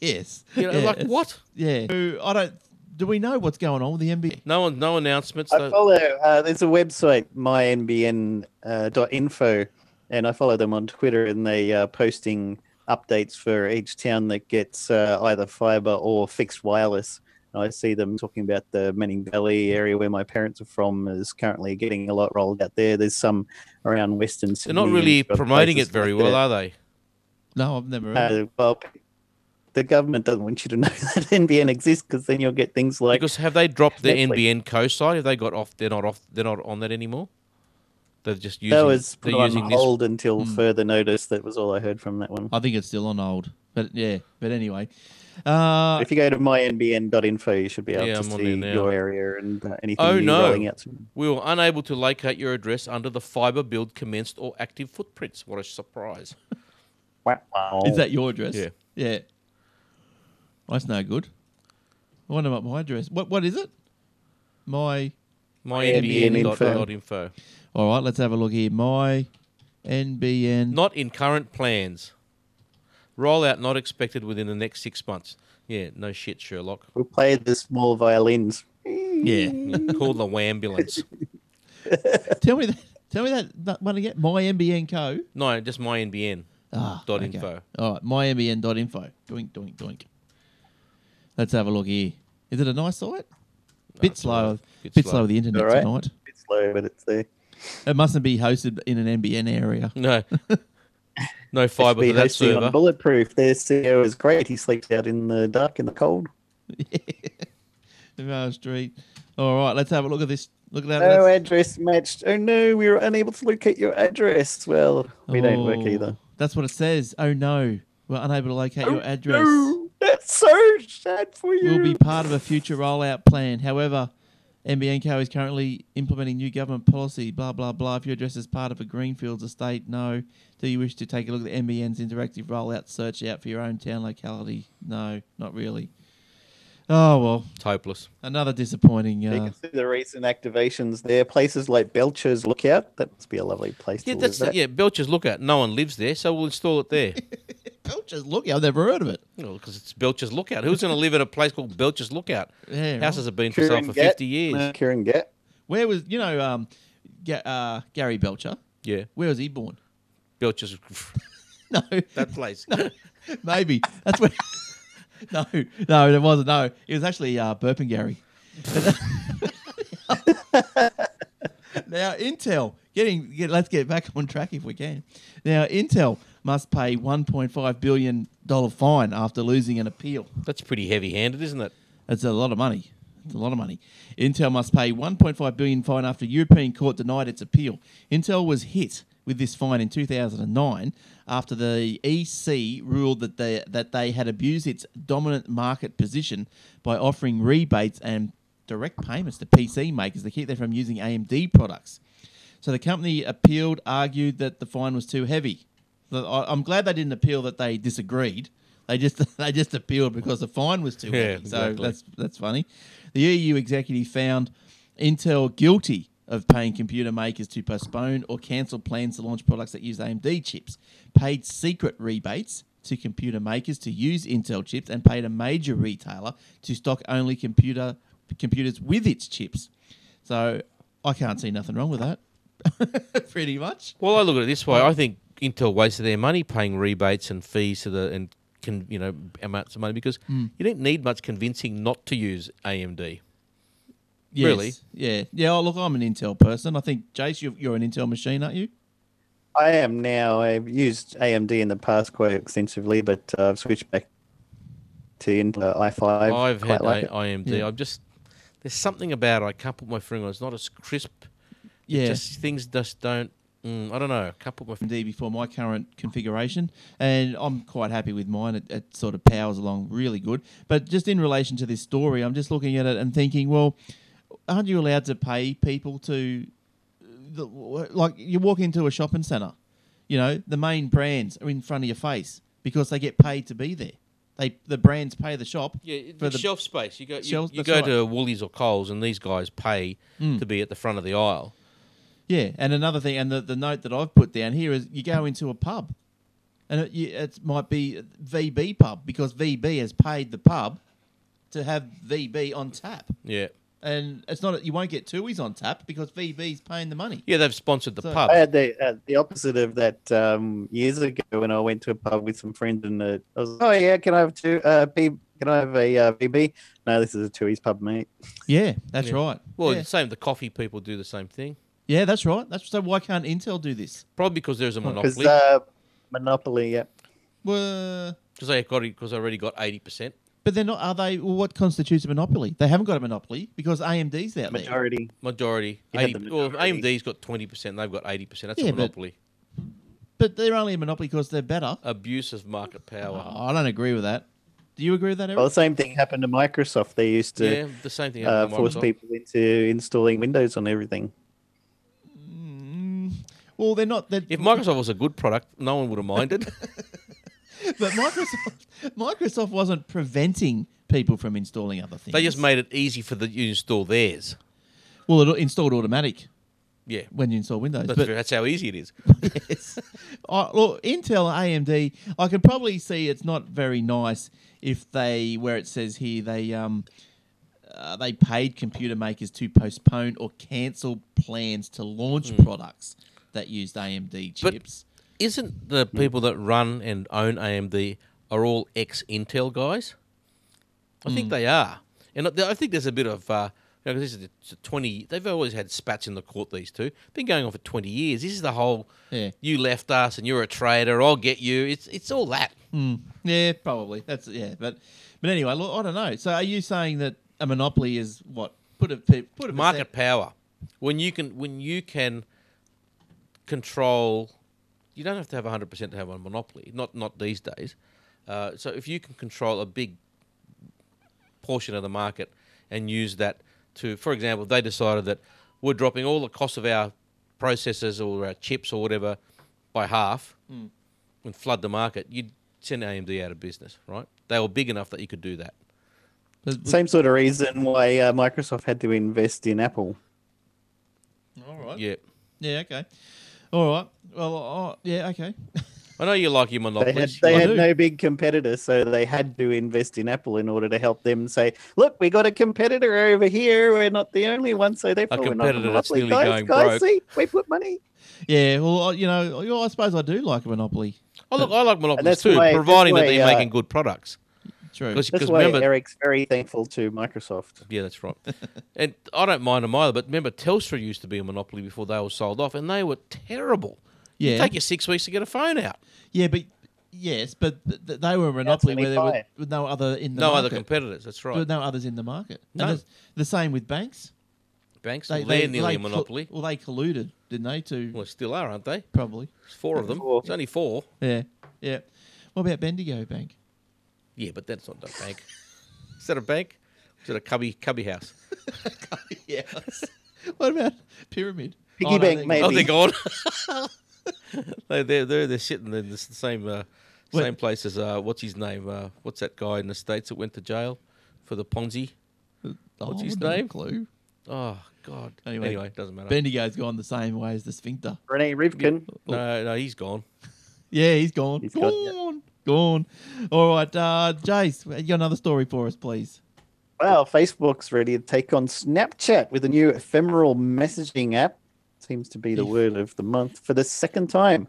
yes. You know, yeah, like it's- what? Yeah. So, I don't. Do we know what's going on with the NBN? No one, no announcements. I follow. Uh, there's a website, mynbn uh, and I follow them on Twitter, and they are posting updates for each town that gets uh, either fiber or fixed wireless. I see them talking about the Manning Valley area where my parents are from is currently getting a lot rolled out there. There's some around Western Sydney They're not really promoting it very like well, that. are they? No, I've never. Heard. Uh, well, the government doesn't want you to know that NBN exists because then you'll get things like Because have they dropped the Netflix. NBN co site? Have they got off? They're not off. They're not on that anymore. They're just using. that was put on using this. hold until Hmm. further notice. That was all I heard from that one. I think it's still on hold, but yeah. But anyway, uh, if you go to mynbn.info, you should be able Yeah, to I'm see your area and uh, anything Oh, no. out. We were unable to locate your address under the fiber build commenced or active footprints. What a surprise! Wow. is that your address? Yeah. Yeah. That's no good. I wonder what my address. What what is it? My. My NBN NBN dot, info. dot info. All right, let's have a look here. My NBN. Not in current plans. Rollout not expected within the next six months. Yeah, no shit, Sherlock. We played the small violins. Yeah. Yeah, Call the ambulance. tell me that. Tell me that, that one again. My NBN co. No, just my NBN. Ah, Dot okay. info. All right, mynbn.info. Doink, doink, doink. Let's have a look here. Is it a nice site? Bit slow. right. Bit Bit slow. slow with the internet All right. tonight. Bit slow, but it's there. It mustn't be hosted in an NBN area. No. No fiber to that hosting server. on Bulletproof. Their CEO is great. He sleeps out in the dark in the cold. Mayo Street. All right, let's have a look at this. Look at that. No Let's- address matched. Oh no, we were unable to locate your address. Well, we don't work Oh, either. That's what it says. Oh no, we're unable to locate your oh, address. No, that's so sad for you. Will be part of a future rollout plan. However, NBN Co is currently implementing new government policy. Blah blah blah. If your address is part of a Greenfields estate, no. Do you wish to take a look at the NBN's interactive rollout search out for your own town locality? No, not really. Oh well, It's hopeless. another disappointing. You Uh, can see the recent activations there. Places like Belcher's Lookout. That must be a lovely place Yeah, to that's live. at. yeah. Belcher's Lookout. No one lives there, so we'll install it there. Belcher's Lookout. I've never heard of it. because it's Belcher's Lookout. Who's going to live in a place called Belcher's Lookout? Yeah, right. Houses have been for sale for Gatt. fifty years. No, Kieran Gatt. Where was you know um, Ga- uh, Gary Belcher? Yeah, Where was he born? Belcher's No, that place. No, maybe that's where. no, no, it wasn't. No, it was actually uh, Burpengary. Now, Intel getting get, let's get back on track if we can. Now, Intel must pay 1.5 billion dollar fine after losing an appeal. That's pretty heavy-handed, isn't it? That's a lot of money. It's a lot of money. Intel must pay 1.5 billion fine after European court denied its appeal. Intel was hit with this fine in 2009 after the EC ruled that they that they had abused its dominant market position by offering rebates and direct payments to PC makers to keep them from using AMD products. So the company appealed, argued that the fine was too heavy. I'm glad they didn't appeal that they disagreed. They just they just appealed because the fine was too Yeah, heavy. So exactly. that's that's funny. The EU executive found Intel guilty of paying computer makers to postpone or cancel plans to launch products that use AMD chips, paid secret rebates to computer makers to use Intel chips, and paid a major retailer to stock only computer computers with its chips. So I can't see nothing wrong with that. Pretty much. Well, I look at it this way. I think Intel wasted their money paying rebates and fees to the and can you know amounts of money because Hmm. you don't need much convincing not to use AMD. Yes. Really? Yeah. Yeah. Oh, look, I'm an Intel person. I think, Jace, you're, you're an Intel machine, aren't you? I am now. I've used AMD in the past quite extensively, but uh, I've switched back to Intel i5. I've quite had like a- AMD. Yeah. I'm just there's something about it. I can't put my finger on. It's not as crisp. It Yeah. just things just don't. Mm, I don't know. I can't put my finger. AMD before my current configuration, and I'm quite happy with mine. It, it sort of powers along really good. But just in relation to this story, I'm just looking at it and thinking, well, aren't you allowed to pay people to, the, like, you walk into a shopping centre, you know, the main brands are in front of your face because they get paid to be there. They the brands pay the shop. Yeah, for the, the- shelf space. You go. You, Shelves, you go right. to Woolies or Coles, and these guys pay Mm. to be at the front of the aisle. Yeah, and another thing, and the, the note that I've put down here is you go into a pub, and it, you, it might be VB pub because VB has paid the pub to have VB on tap, Yeah, and it's not you won't get Tooheys on tap because VB's paying the money. yeah. They've sponsored the So- pub. I had the uh, the opposite of that um, years ago when I went to a pub with some friends and uh, I was, like, oh yeah, can I have two? Uh, P, can I have a uh, VB? No, this is a Tooheys pub, mate. Yeah, that's Yeah. right. well, yeah. the same. The coffee people do the same thing. Yeah, that's right. That's so. Why can't Intel do this? Probably because there's a monopoly. uh, monopoly, yeah. Well, Because they got because they already got eighty percent. but they're not. Are they? Well, what constitutes a monopoly? They haven't got a monopoly because AMD's out there. Majority. Majority. 80, the well. AMD's got twenty percent. They've got eighty percent. That's Yeah, a monopoly. But they're only a monopoly because they're better. Abuse of market power. Oh, I don't agree with that. Do you agree with that, Eric? Well, the same thing happened to Microsoft. They used to yeah, the same thing. uh, force people into installing Windows on everything. Mm, well, they're not. They're, If Microsoft was a good product, no one would have minded. but Microsoft, Microsoft wasn't preventing people from installing other things. they just made it easy for the you to install theirs. well, it installed automatic Yeah, when you install Windows. that's, but that's how easy it is. yes, look, Intel, AMD, I can probably see it's not very nice if they, where it says here, they um. Uh, they paid computer makers to postpone or cancel plans to launch products that used AMD chips. But- chips. Isn't the people that run and own AMD are all ex Intel guys? I think they are, and I I think there's a bit of. Uh, you know, 'cause this is a twenty. They've always had spats in the court. These two been going on for twenty years. This is the whole. Yeah. You left us, and you're a traitor. I'll get you. It's it's all that. Hmm. Yeah, probably. That's yeah, but but anyway, look, I don't know. So are you saying that a monopoly is what put a pe- put a market percent- power when you can when you can control you don't have to have 100% to have a monopoly not not these days uh, so if you can control a big portion of the market and use that to for example they decided that we're dropping all the costs of our processors or our chips or whatever by half and flood the market you'd send AMD out of business right they were big enough that you could do that Same sort of reason why uh, Microsoft had to invest in Apple. All right. yeah Yeah. Okay. All right. Well. Oh, yeah. Okay. I know you like your They monopolies had they had no big competitor, so they had to invest in Apple in order to help them say, "Look, we got a competitor over here. We're not the only one." So they probably not competitor that's monopoly. nearly guys, going guys, broke. see, we put money. Yeah. Well, you know, I suppose I do like a monopoly. Oh, look, I like monopolies that's too, why- that's providing that they're uh, making good products. True. That's Because why remember, Eric's very thankful to Microsoft. yeah, that's right. and I don't mind them either. But remember, Telstra used to be a monopoly before they were sold off, and they were terrible. Yeah. It take you six weeks to get a phone out. Yeah, but yes, but th- th- they were a monopoly where there were, with no other in the No market. other competitors. That's There right. were no others in the market. No. The same with banks. Banks, They, they're they, nearly they a monopoly. Col- well, they colluded, didn't they? To well, still are, aren't they? probably. There's four of them. Four. It's only four. Yeah, yeah. What about Bendigo Bank? Yeah, but that's not a bank. Is that a bank? Is it a cubby cubby house? yes. what about Pyramid? Piggy no, bank, they- maybe. Oh, they're gone. they, they're they're they're sitting in the same uh, Wait. same place as uh, what's his name? Uh, what's that guy in the states that went to jail for the Ponzi? Oh, What's his I wouldn't have a name? Clue. Oh God. Anyway. Anyway, doesn't matter. Bendigo's gone the same way as the Sphincter. Rene Rivkin. no, no, he's gone. Yeah, he's gone. He's gone. gone, Gone. All right, uh, Jace, you got another story for us, please? Well, Facebook's ready to take on Snapchat with a new ephemeral messaging app. Seems to be the word of the month for the second time.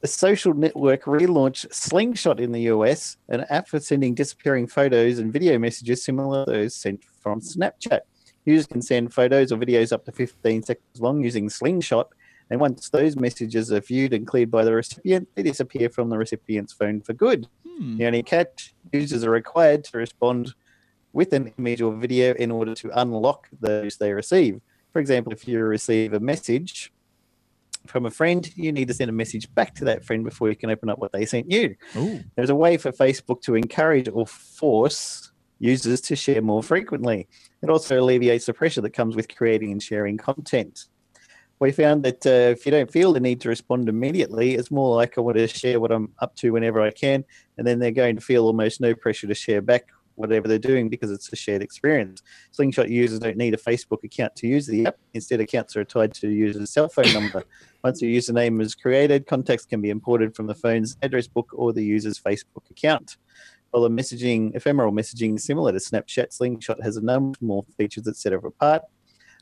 The social network relaunched Slingshot in the US, an app for sending disappearing photos and video messages similar to those sent from Snapchat. Users can send photos or videos up to 15 seconds long using Slingshot, and once those messages are viewed and cleared by the recipient, they disappear from the recipient's phone for good. Hmm. The only catch users are required to respond with an image or video in order to unlock those they receive. For example, if you receive a message from a friend, you need to send a message back to that friend before you can open up what they sent you. Ooh. There's a way for Facebook to encourage or force users to share more frequently. It also alleviates the pressure that comes with creating and sharing content. We found that uh, if you don't feel the need to respond immediately, it's more like I want to share what I'm up to whenever I can, and then they're going to feel almost no pressure to share back whatever they're doing because it's a shared experience. Slingshot users don't need a Facebook account to use the app. Instead, accounts are tied to a user's cell phone number. Once a username is created, contacts can be imported from the phone's address book or the user's Facebook account. While the messaging, ephemeral messaging is similar to Snapchat, Slingshot has a number more features that set it apart.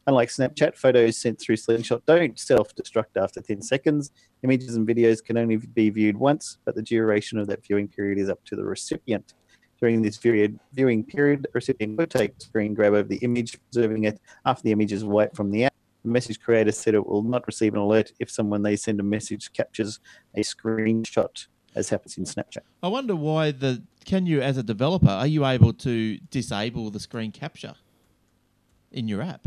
Unlike Snapchat, photos sent through Slingshot don't self destruct after 10 seconds. Images and videos can only be viewed once, but the duration of that viewing period is up to the recipient. During this period, viewing period, the recipient will take screen grab of the image, preserving it after the image is wiped from the app. The message creator said it will not receive an alert if someone they send a message captures a screenshot, as happens in Snapchat. I wonder why the can you as a developer are you able to disable the screen capture in your app?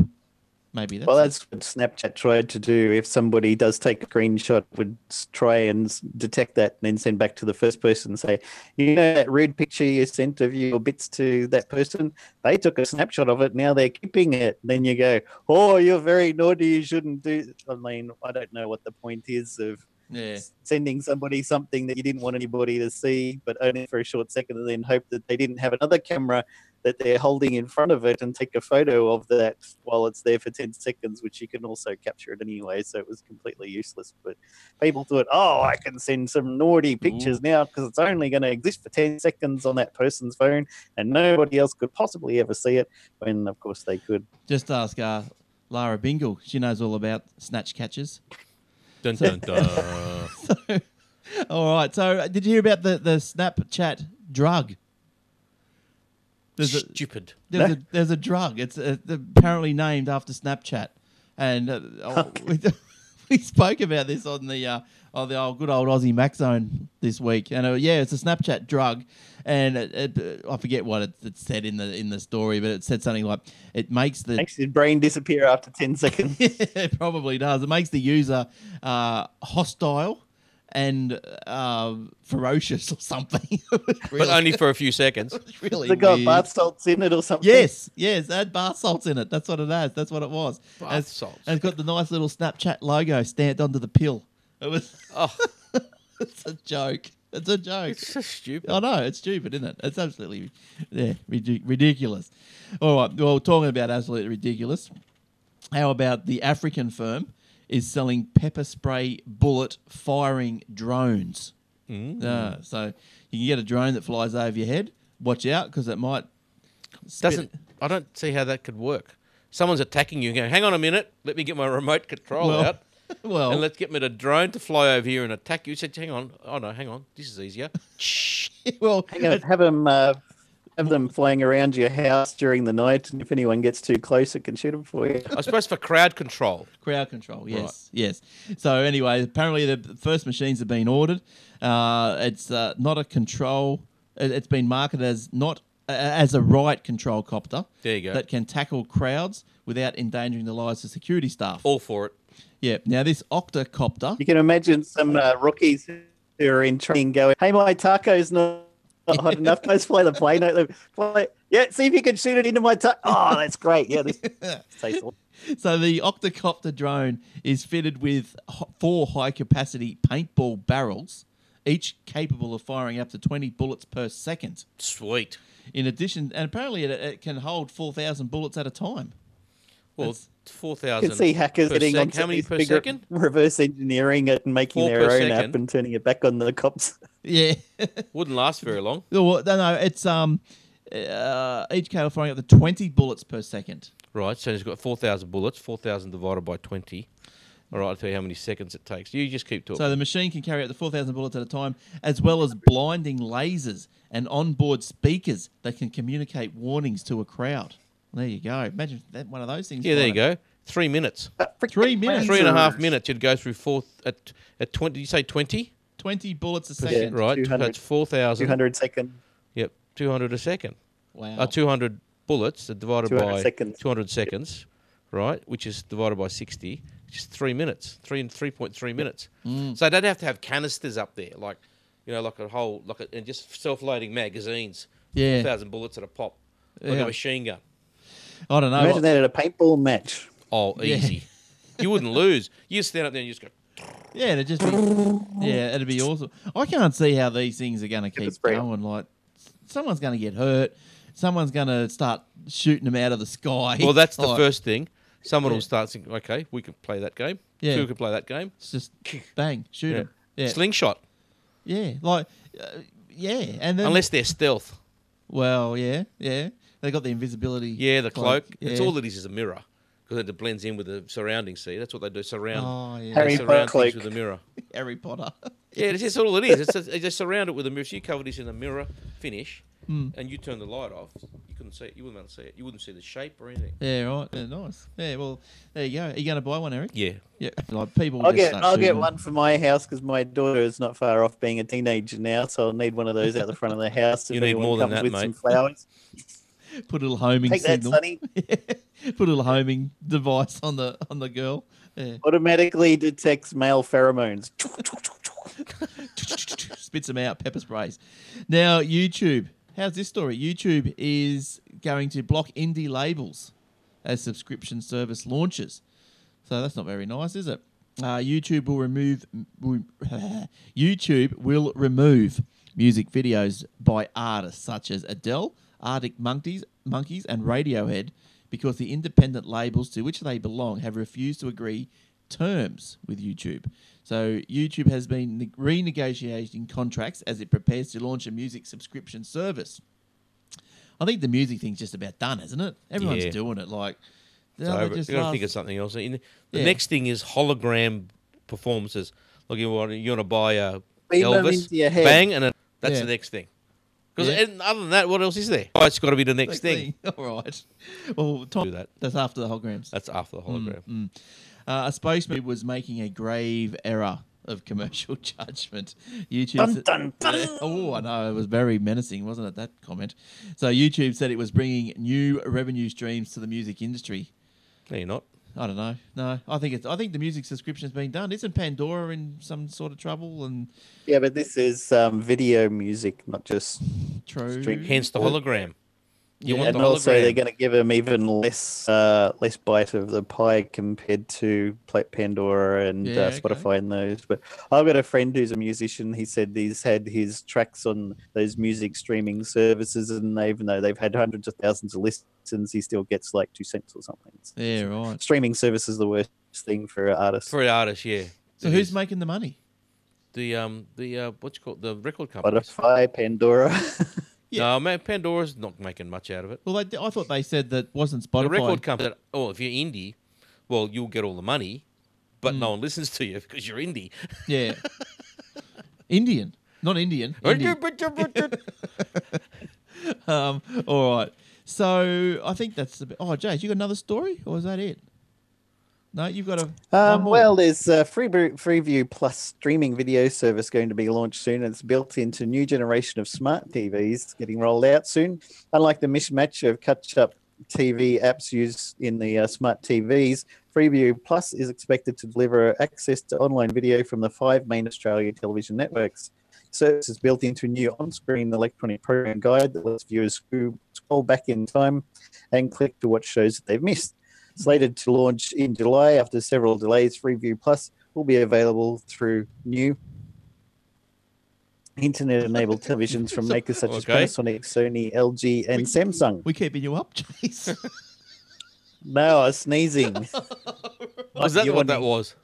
Maybe that's Well, that's what Snapchat tried to do. If somebody does take a screenshot, would try and detect that and then send back to the first person and say, you know, that rude picture you sent of your bits to that person, they took a snapshot of it. Now they're keeping it. Then you go, oh, you're very naughty. You shouldn't do. I mean, I don't know what the point is of yeah. sending somebody something that you didn't want anybody to see, but only for a short second, and then hope that they didn't have another camera that they're holding in front of it and take a photo of that while it's there for 10 seconds, which you can also capture it anyway. So it was completely useless. But people thought, oh, I can send some naughty pictures now because it's only going to exist for 10 seconds on that person's phone and nobody else could possibly ever see it. When, of course, they could. Just ask uh, Lara Bingle. She knows all about snatch catches. Dun, dun, dun. All right. So, uh, did you hear about the the Snapchat drug? There's a, Stupid. there's a there's a drug. It's uh, apparently named after Snapchat, and uh, oh, we, we spoke about this on the uh, on the old good old Aussie Mac Zone this week, and uh, yeah, it's a Snapchat drug, and it, it, I forget what it, it said in the in the story, but it said something like it makes the Makes your brain disappear after 10 seconds. it probably does. It makes the user uh, hostile and uh, ferocious or something. But only for a few seconds. really They got weird. bath salts in it or something. Yes, yes, add bath salts in it. That's what it has. That's what it was. Bath And salts. And it's got the nice little Snapchat logo stamped onto the pill. It was. Oh, it's a joke. It's a joke. it's so stupid. I know it's stupid, isn't it? It's absolutely yeah, ridiculous. All right. Well, talking about absolutely ridiculous. How about the African firm is selling pepper spray bullet firing drones? Mm. Uh, so you can get a drone that flies over your head. Watch out because it might. spit- Doesn't. I don't see how that could work. Someone's attacking you going, hang on a minute, let me get my remote control Well, out. well, and let's get me a drone to fly over here and attack you. He said, hang on. Oh, no, hang on. This is easier. well, Hang on, have them uh, have them flying around your house during the night, and if anyone gets too close, it can shoot them for you. I suppose for crowd control. Crowd control, yes, yes. So anyway, apparently the first machines have been ordered. Uh, it's uh, not a control. it- It's been marketed as not uh, as a right control copter. There you go. That can tackle crowds without endangering the lives of security staff. All for it. Yeah. Now this octocopter. You can imagine some uh, rookies who are in training going, "Hey, my taco's not, not hot oh, enough. Let's fly the plane. out. Fly. Yeah, see if you can shoot it into my taco. Oh, that's great. Yeah, this tastes awesome. So the octocopter drone is fitted with four high-capacity paintball barrels, each capable of firing up to 20 bullets per second. Sweet. In addition, and apparently it, it can hold 4,000 bullets at a time. Well, That's- four You can see hackers per getting sec- onto How many these per bigger- second? reverse engineering it and making Four their per own app and turning it back on the cops. Yeah. Wouldn't last very long. no, no, no, it's um, uh, each cable firing up to 20 bullets per second. Right. So it's got four thousand bullets. Four thousand divided by twenty. All right. I'll tell you how many seconds it takes. You just keep talking. So the machine can carry out the 4,000 bullets at a time, as well as blinding lasers and onboard speakers that can communicate warnings to a crowd. There you go. Imagine that one of those things. yeah, there you flying. go. Three minutes. Three minutes. Three and a half minutes. You'd go through four at at twenty. Did you say twenty? 20 bullets a second. Right. 200 That's four thousand. 200 second. Yep. Two hundred a second. Wow. Uh, 200 bullets are divided 200 by seconds. 200 seconds, right? Which is divided by 60, which is three minutes, three and 3.3 minutes. Mm. So they'd have to have canisters up there, like, you know, like a whole, like a, and just self-loading magazines. Yeah. 1,000 bullets at a pop, like Yeah. a machine gun. I don't know. Imagine that at a paintball match. Oh, Yeah. easy. you wouldn't lose. You stand up there and you just go, Yeah, it'd just be. Yeah, it'd be awesome. I can't see how these things are going to keep going. Like, someone's going to get hurt. Someone's going to start shooting them out of the sky. well, that's the Like, first thing. Someone Yeah. will start thinking, okay, we can play that game. Yeah. Two can play that game. It's just bang, shoot Yeah. them. Yeah, Slingshot, yeah, like, uh, yeah, and then unless they're stealth. well, yeah, yeah, they got the invisibility. Yeah, the cloak. It's yeah. all it is is a mirror because it blends in with the surrounding. See, that's what they do. Surround. Oh yeah, Harry they Potter surround things cloak. with a mirror. Harry Potter. Yeah, it's just all it is. It's just, they just surround it with a mirror. So you cover this in a mirror finish, Hmm. and you turn the light off. You couldn't see it. You wouldn't be able to see it. You wouldn't see the shape or anything. yeah, right. Yeah, nice. Yeah, well, there you go. Are you going to buy one, Eric? Yeah. Yeah, like people. I'll get I'll shooting get one for my house because my daughter is not far off being a teenager now, so I'll need one of those out the front of the house. You if need anyone more than comes that, with mate. some flowers. Put a little homing Take that, signal. Sonny. Put a little homing device on the on the girl. Yeah. Automatically detects male pheromones. Spits them out, pepper sprays. Now, YouTube. How's this story? YouTube is going to block indie labels as subscription service launches. So that's not very nice, is it? Uh, YouTube will remove YouTube will remove music videos by artists such as Adele, Arctic Monkeys, Monkeys, and Radiohead because the independent labels to which they belong have refused to agree terms with YouTube. So YouTube has been ne- renegotiating contracts as it prepares to launch a music subscription service. I think the music thing's just about done, isn't it? Everyone's Yeah. doing it. Like, So no, over- just you got to think of something else. In- The Yeah. next thing is hologram performances. Look, you want you want to buy a Elvis, into your head. bang, and a, that's Yeah. the next thing. Because Yeah. other than that, what else is there? Oh, it's got to be the next thing. All right. Well, Tom, Do that. that's after the holograms. That's after the hologram. Uh, a spokesman was making a grave error of commercial judgment. YouTube. Dun, said- dun, dun. Oh, I know. It was very menacing, wasn't it? That comment. So YouTube said it was bringing new revenue streams to the music industry. No, you're not. I don't know. No, I think it's. I think the music subscription's been done. Isn't Pandora in some sort of trouble? And Yeah, but this is um, video music, not just. true. Stream- Hence the hologram. You Yeah. want and the also, they're going to give them even less uh, less bite of the pie compared to Pla- Pandora and Yeah, uh, okay. Spotify and those. But I've got a friend who's a musician. He said he's had his tracks on those music streaming services, and even though they've had hundreds of thousands of listens, he still gets like two cents or something. It's- Yeah, right. Streaming service is the worst thing for artists. For artists, yeah. So It who's is. making the money? the um the uh what's it called the record company. Spotify, Pandora. Yeah. No, man, Pandora's not making much out of it. Well, they, I thought they said that wasn't Spotify. The record company. That, oh, if you're indie, well, you'll get all the money, but Hmm. no one listens to you because you're indie. Yeah. Indian, not Indian. Indie. Um, all right. So I think that's the. Oh, Jace, you got another story, or is that it? No, you've got a. Um, well, there's a Freeview, Freeview Plus streaming video service going to be launched soon. It's built into new generation of smart TVs getting rolled out soon. Unlike the mismatch of catch-up TV apps used in the uh, smart TVs, Freeview Plus is expected to deliver access to online video from the five main Australian television networks. Service is built into a new on-screen electronic program guide that lets viewers scroll back in time and click to watch shows that they've missed. Slated to launch in July after several delays, Freeview Plus will be available through new internet-enabled televisions from makers such as Okay. Panasonic, Sony, LG, and Samsung. we keeping you up, Jace. No, I was sneezing. Oh, was that You what that was?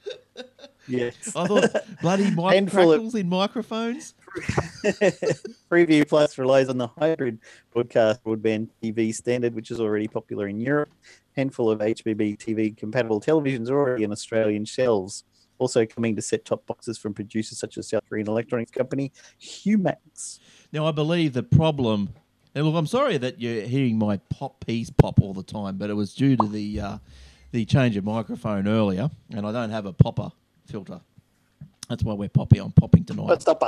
yes. I thought bloody mic Handful of- crackles in microphones. Freeview Plus relies on the hybrid broadcast broadband TV standard, which is already popular in Europe. Handful of HBB TV compatible televisions are already in Australian shelves. Also coming to set-top boxes from producers such as South Korean electronics company Humax. Now, I believe the problem. And look, I'm sorry that you're hearing my pop piece pop all the time, but it was due to the uh, the change of microphone earlier, and I don't have a popper filter. That's why we're poppy. I'm popping tonight. What's up?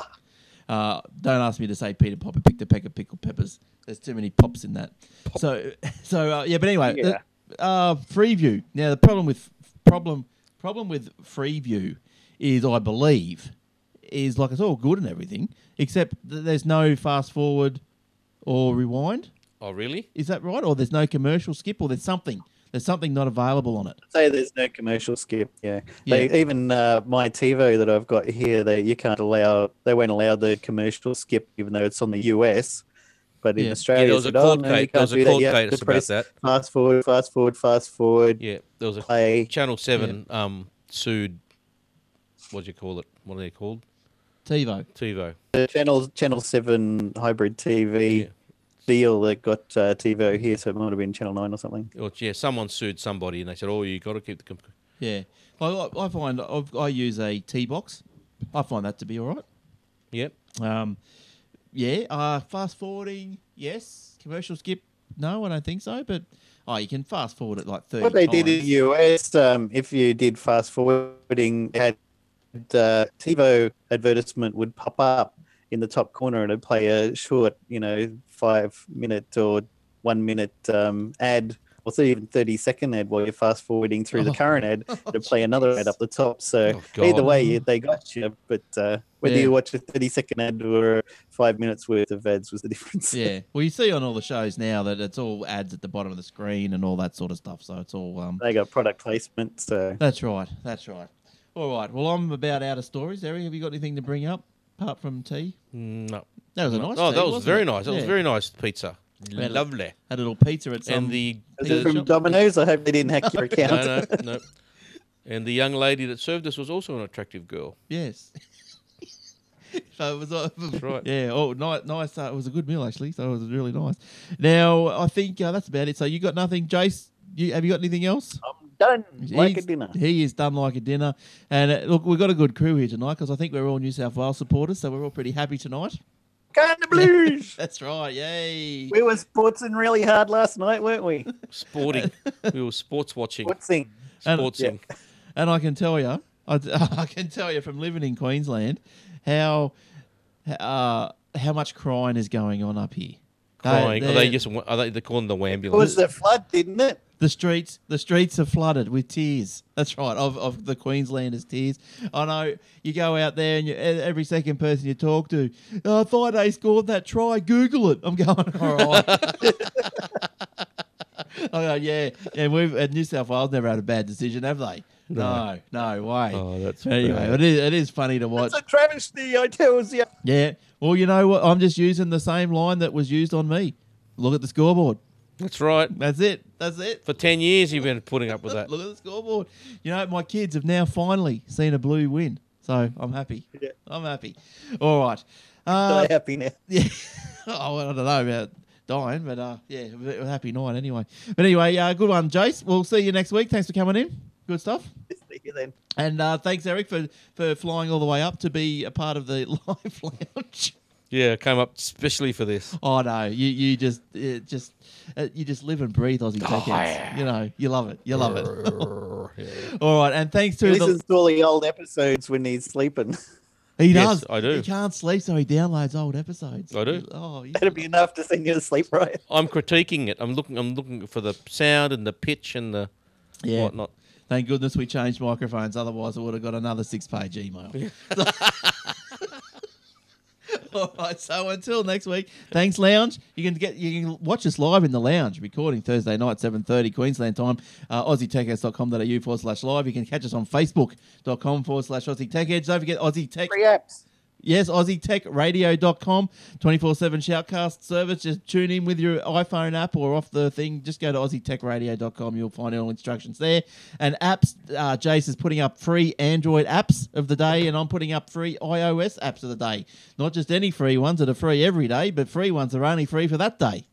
Uh? Don't ask me to say Peter Popper picked a peck of pickled peppers. There's too many pops in that. So, so uh, yeah. But anyway, Yeah. the- uh, Freeview. Now the problem with problem problem with Freeview is, I believe, is like it's all good and everything, except that there's no fast forward or rewind. Oh, really? Is that right? Or there's no commercial skip, or there's something. There's something not available on it. Say there's no commercial skip. Yeah, Yeah. They, even uh, my TiVo that I've got here, they you can't allow. They won't allow the commercial skip, even though it's on the US. But in Yeah. Australia, Yeah, there was a "Oh, court no, you case. There can't was a do that. court You case about that. Fast forward, fast forward, fast forward. Yeah, there was a Play. Channel Seven um sued. What do you call it? What are they called? TiVo. TiVo. The channel Channel Seven hybrid TV Yeah. Deal that got uh, TiVo here, so it might have been Channel Nine or something. Or, yeah, someone sued somebody, and they said, "Oh, you got to keep the." Comp- Yeah. I I find I've, I use a T box. I find that to be all right. yep. Um, yeah, uh, fast forwarding, yes. Commercial skip, no, I don't think so. But oh, you can fast forward it like thirty. What they did in the US, um, if you did fast forwarding, it had uh, TiVo advertisement would pop up in the top corner and it'd play a short, you know, five minute or one minute um, ad, or even 30 second ad while you're fast forwarding through the Oh. current ad to play another ad up the top. So Oh, either way, they got you. But uh, whether Yeah. you watch a 30 second ad or five minutes worth of ads was the difference. Yeah, well, you see on all the shows now that it's all ads at the bottom of the screen and all that sort of stuff. So it's all um, they got product placement. So That's right. That's right. All right. Well, I'm about out of stories. Eric, have you got anything to bring up apart from tea? No. That was a nice. oh, tea, that was wasn't very it? nice. That was Yeah. very nice pizza. Had a- Lovely. Had a little pizza at some. And the, is it from shop? Domino's? I hope they didn't hack your account. no, no, no. And the young lady that served us was also an attractive girl. yes. so it was. Uh, right. Yeah. Oh, nice. Nice. Uh, it was a good meal actually. So it was really nice. Now I think uh, that's about it. So you got nothing, Jace? You have you got anything else? I'm done like a dinner. He is done like a dinner. And uh, look, we've got a good crew here tonight because I think we're all New South Wales supporters, so we're all pretty happy tonight. Kind of blues. That's right. Yay. we were sportsing really hard last night, weren't we? Sporting. we were sports watching. Sportsing. And- Sportsing. And I can tell you, I, I can tell you from living in Queensland how uh, how much crying is going on up here. Crying. Are they they're- just? Are they? They call them the It ambulance. was the flood, didn't it? The streets? The streets are flooded with tears. That's right, of, of the Queenslanders' tears. I know you go out there and you, every second person you talk to, oh, I thought they scored that try. Google it. I'm going all right. I go, yeah, and we've and New South Wales never had a bad decision, have they? No, no, way. Oh, that's anyway. bad. It is it is funny to watch. It's a travesty, I tells you. Yeah. Well, you know what? I'm just using the same line that was used on me. Look at the scoreboard. That's right. That's it. That's it. For ten years, you've been putting up with that. Look at the scoreboard. You know, my kids have now finally seen a blue win. So I'm happy. Yeah. I'm happy. All right. So Uh, happy now. yeah. oh, I don't know about dying, but uh, yeah, a happy night anyway. But anyway, uh, good one, Jace. We'll see you next week. Thanks for coming in. Good stuff. See you then. And uh, thanks, Eric, for, for flying all the way up to be a part of the live lounge. Yeah, I came up especially for this. Oh no, you you just it just uh, you just live and breathe Aussie tech heads. You know, you love it. You love it. all right, and thanks to He the, listens to all the old episodes when he's sleeping. he Yes, does. I do. He can't sleep, so he downloads old episodes. I do. Oh, you- That'd be enough to send you to sleep, right? I'm critiquing it. I'm looking. I'm looking for the sound and the pitch and the yeah. whatnot. Thank goodness we changed microphones. Otherwise, I would have got another six-page email. All right. So until next week, thanks, Lounge. You can get you can watch us live in the lounge, recording Thursday night, seven thirty Queensland time. Uh, AussieTechHeads.com.au forward slash live. You can catch us on Facebook.com forward slash Aussie Tech Heads. Don't forget Aussie Tech. Free apps. Yes, AussieTechRadio.com, 24 7 shoutcast service. Just tune in with your iPhone app or off the thing. Just go to AussieTechRadio.com. You'll find all instructions there. And apps, uh, Jace is putting up free Android apps of the day, and I'm putting up free iOS apps of the day. Not just any free ones that are free every day, but free ones that are only free for that day.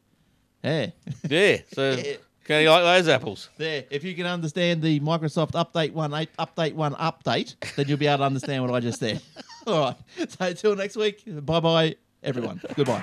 Yeah. Yeah. So can you like those apples? There. If you can understand the Microsoft Update 1 eight- Update 1 update, then you'll be able to understand what I just said. All right. So until next week, bye bye, everyone. Goodbye.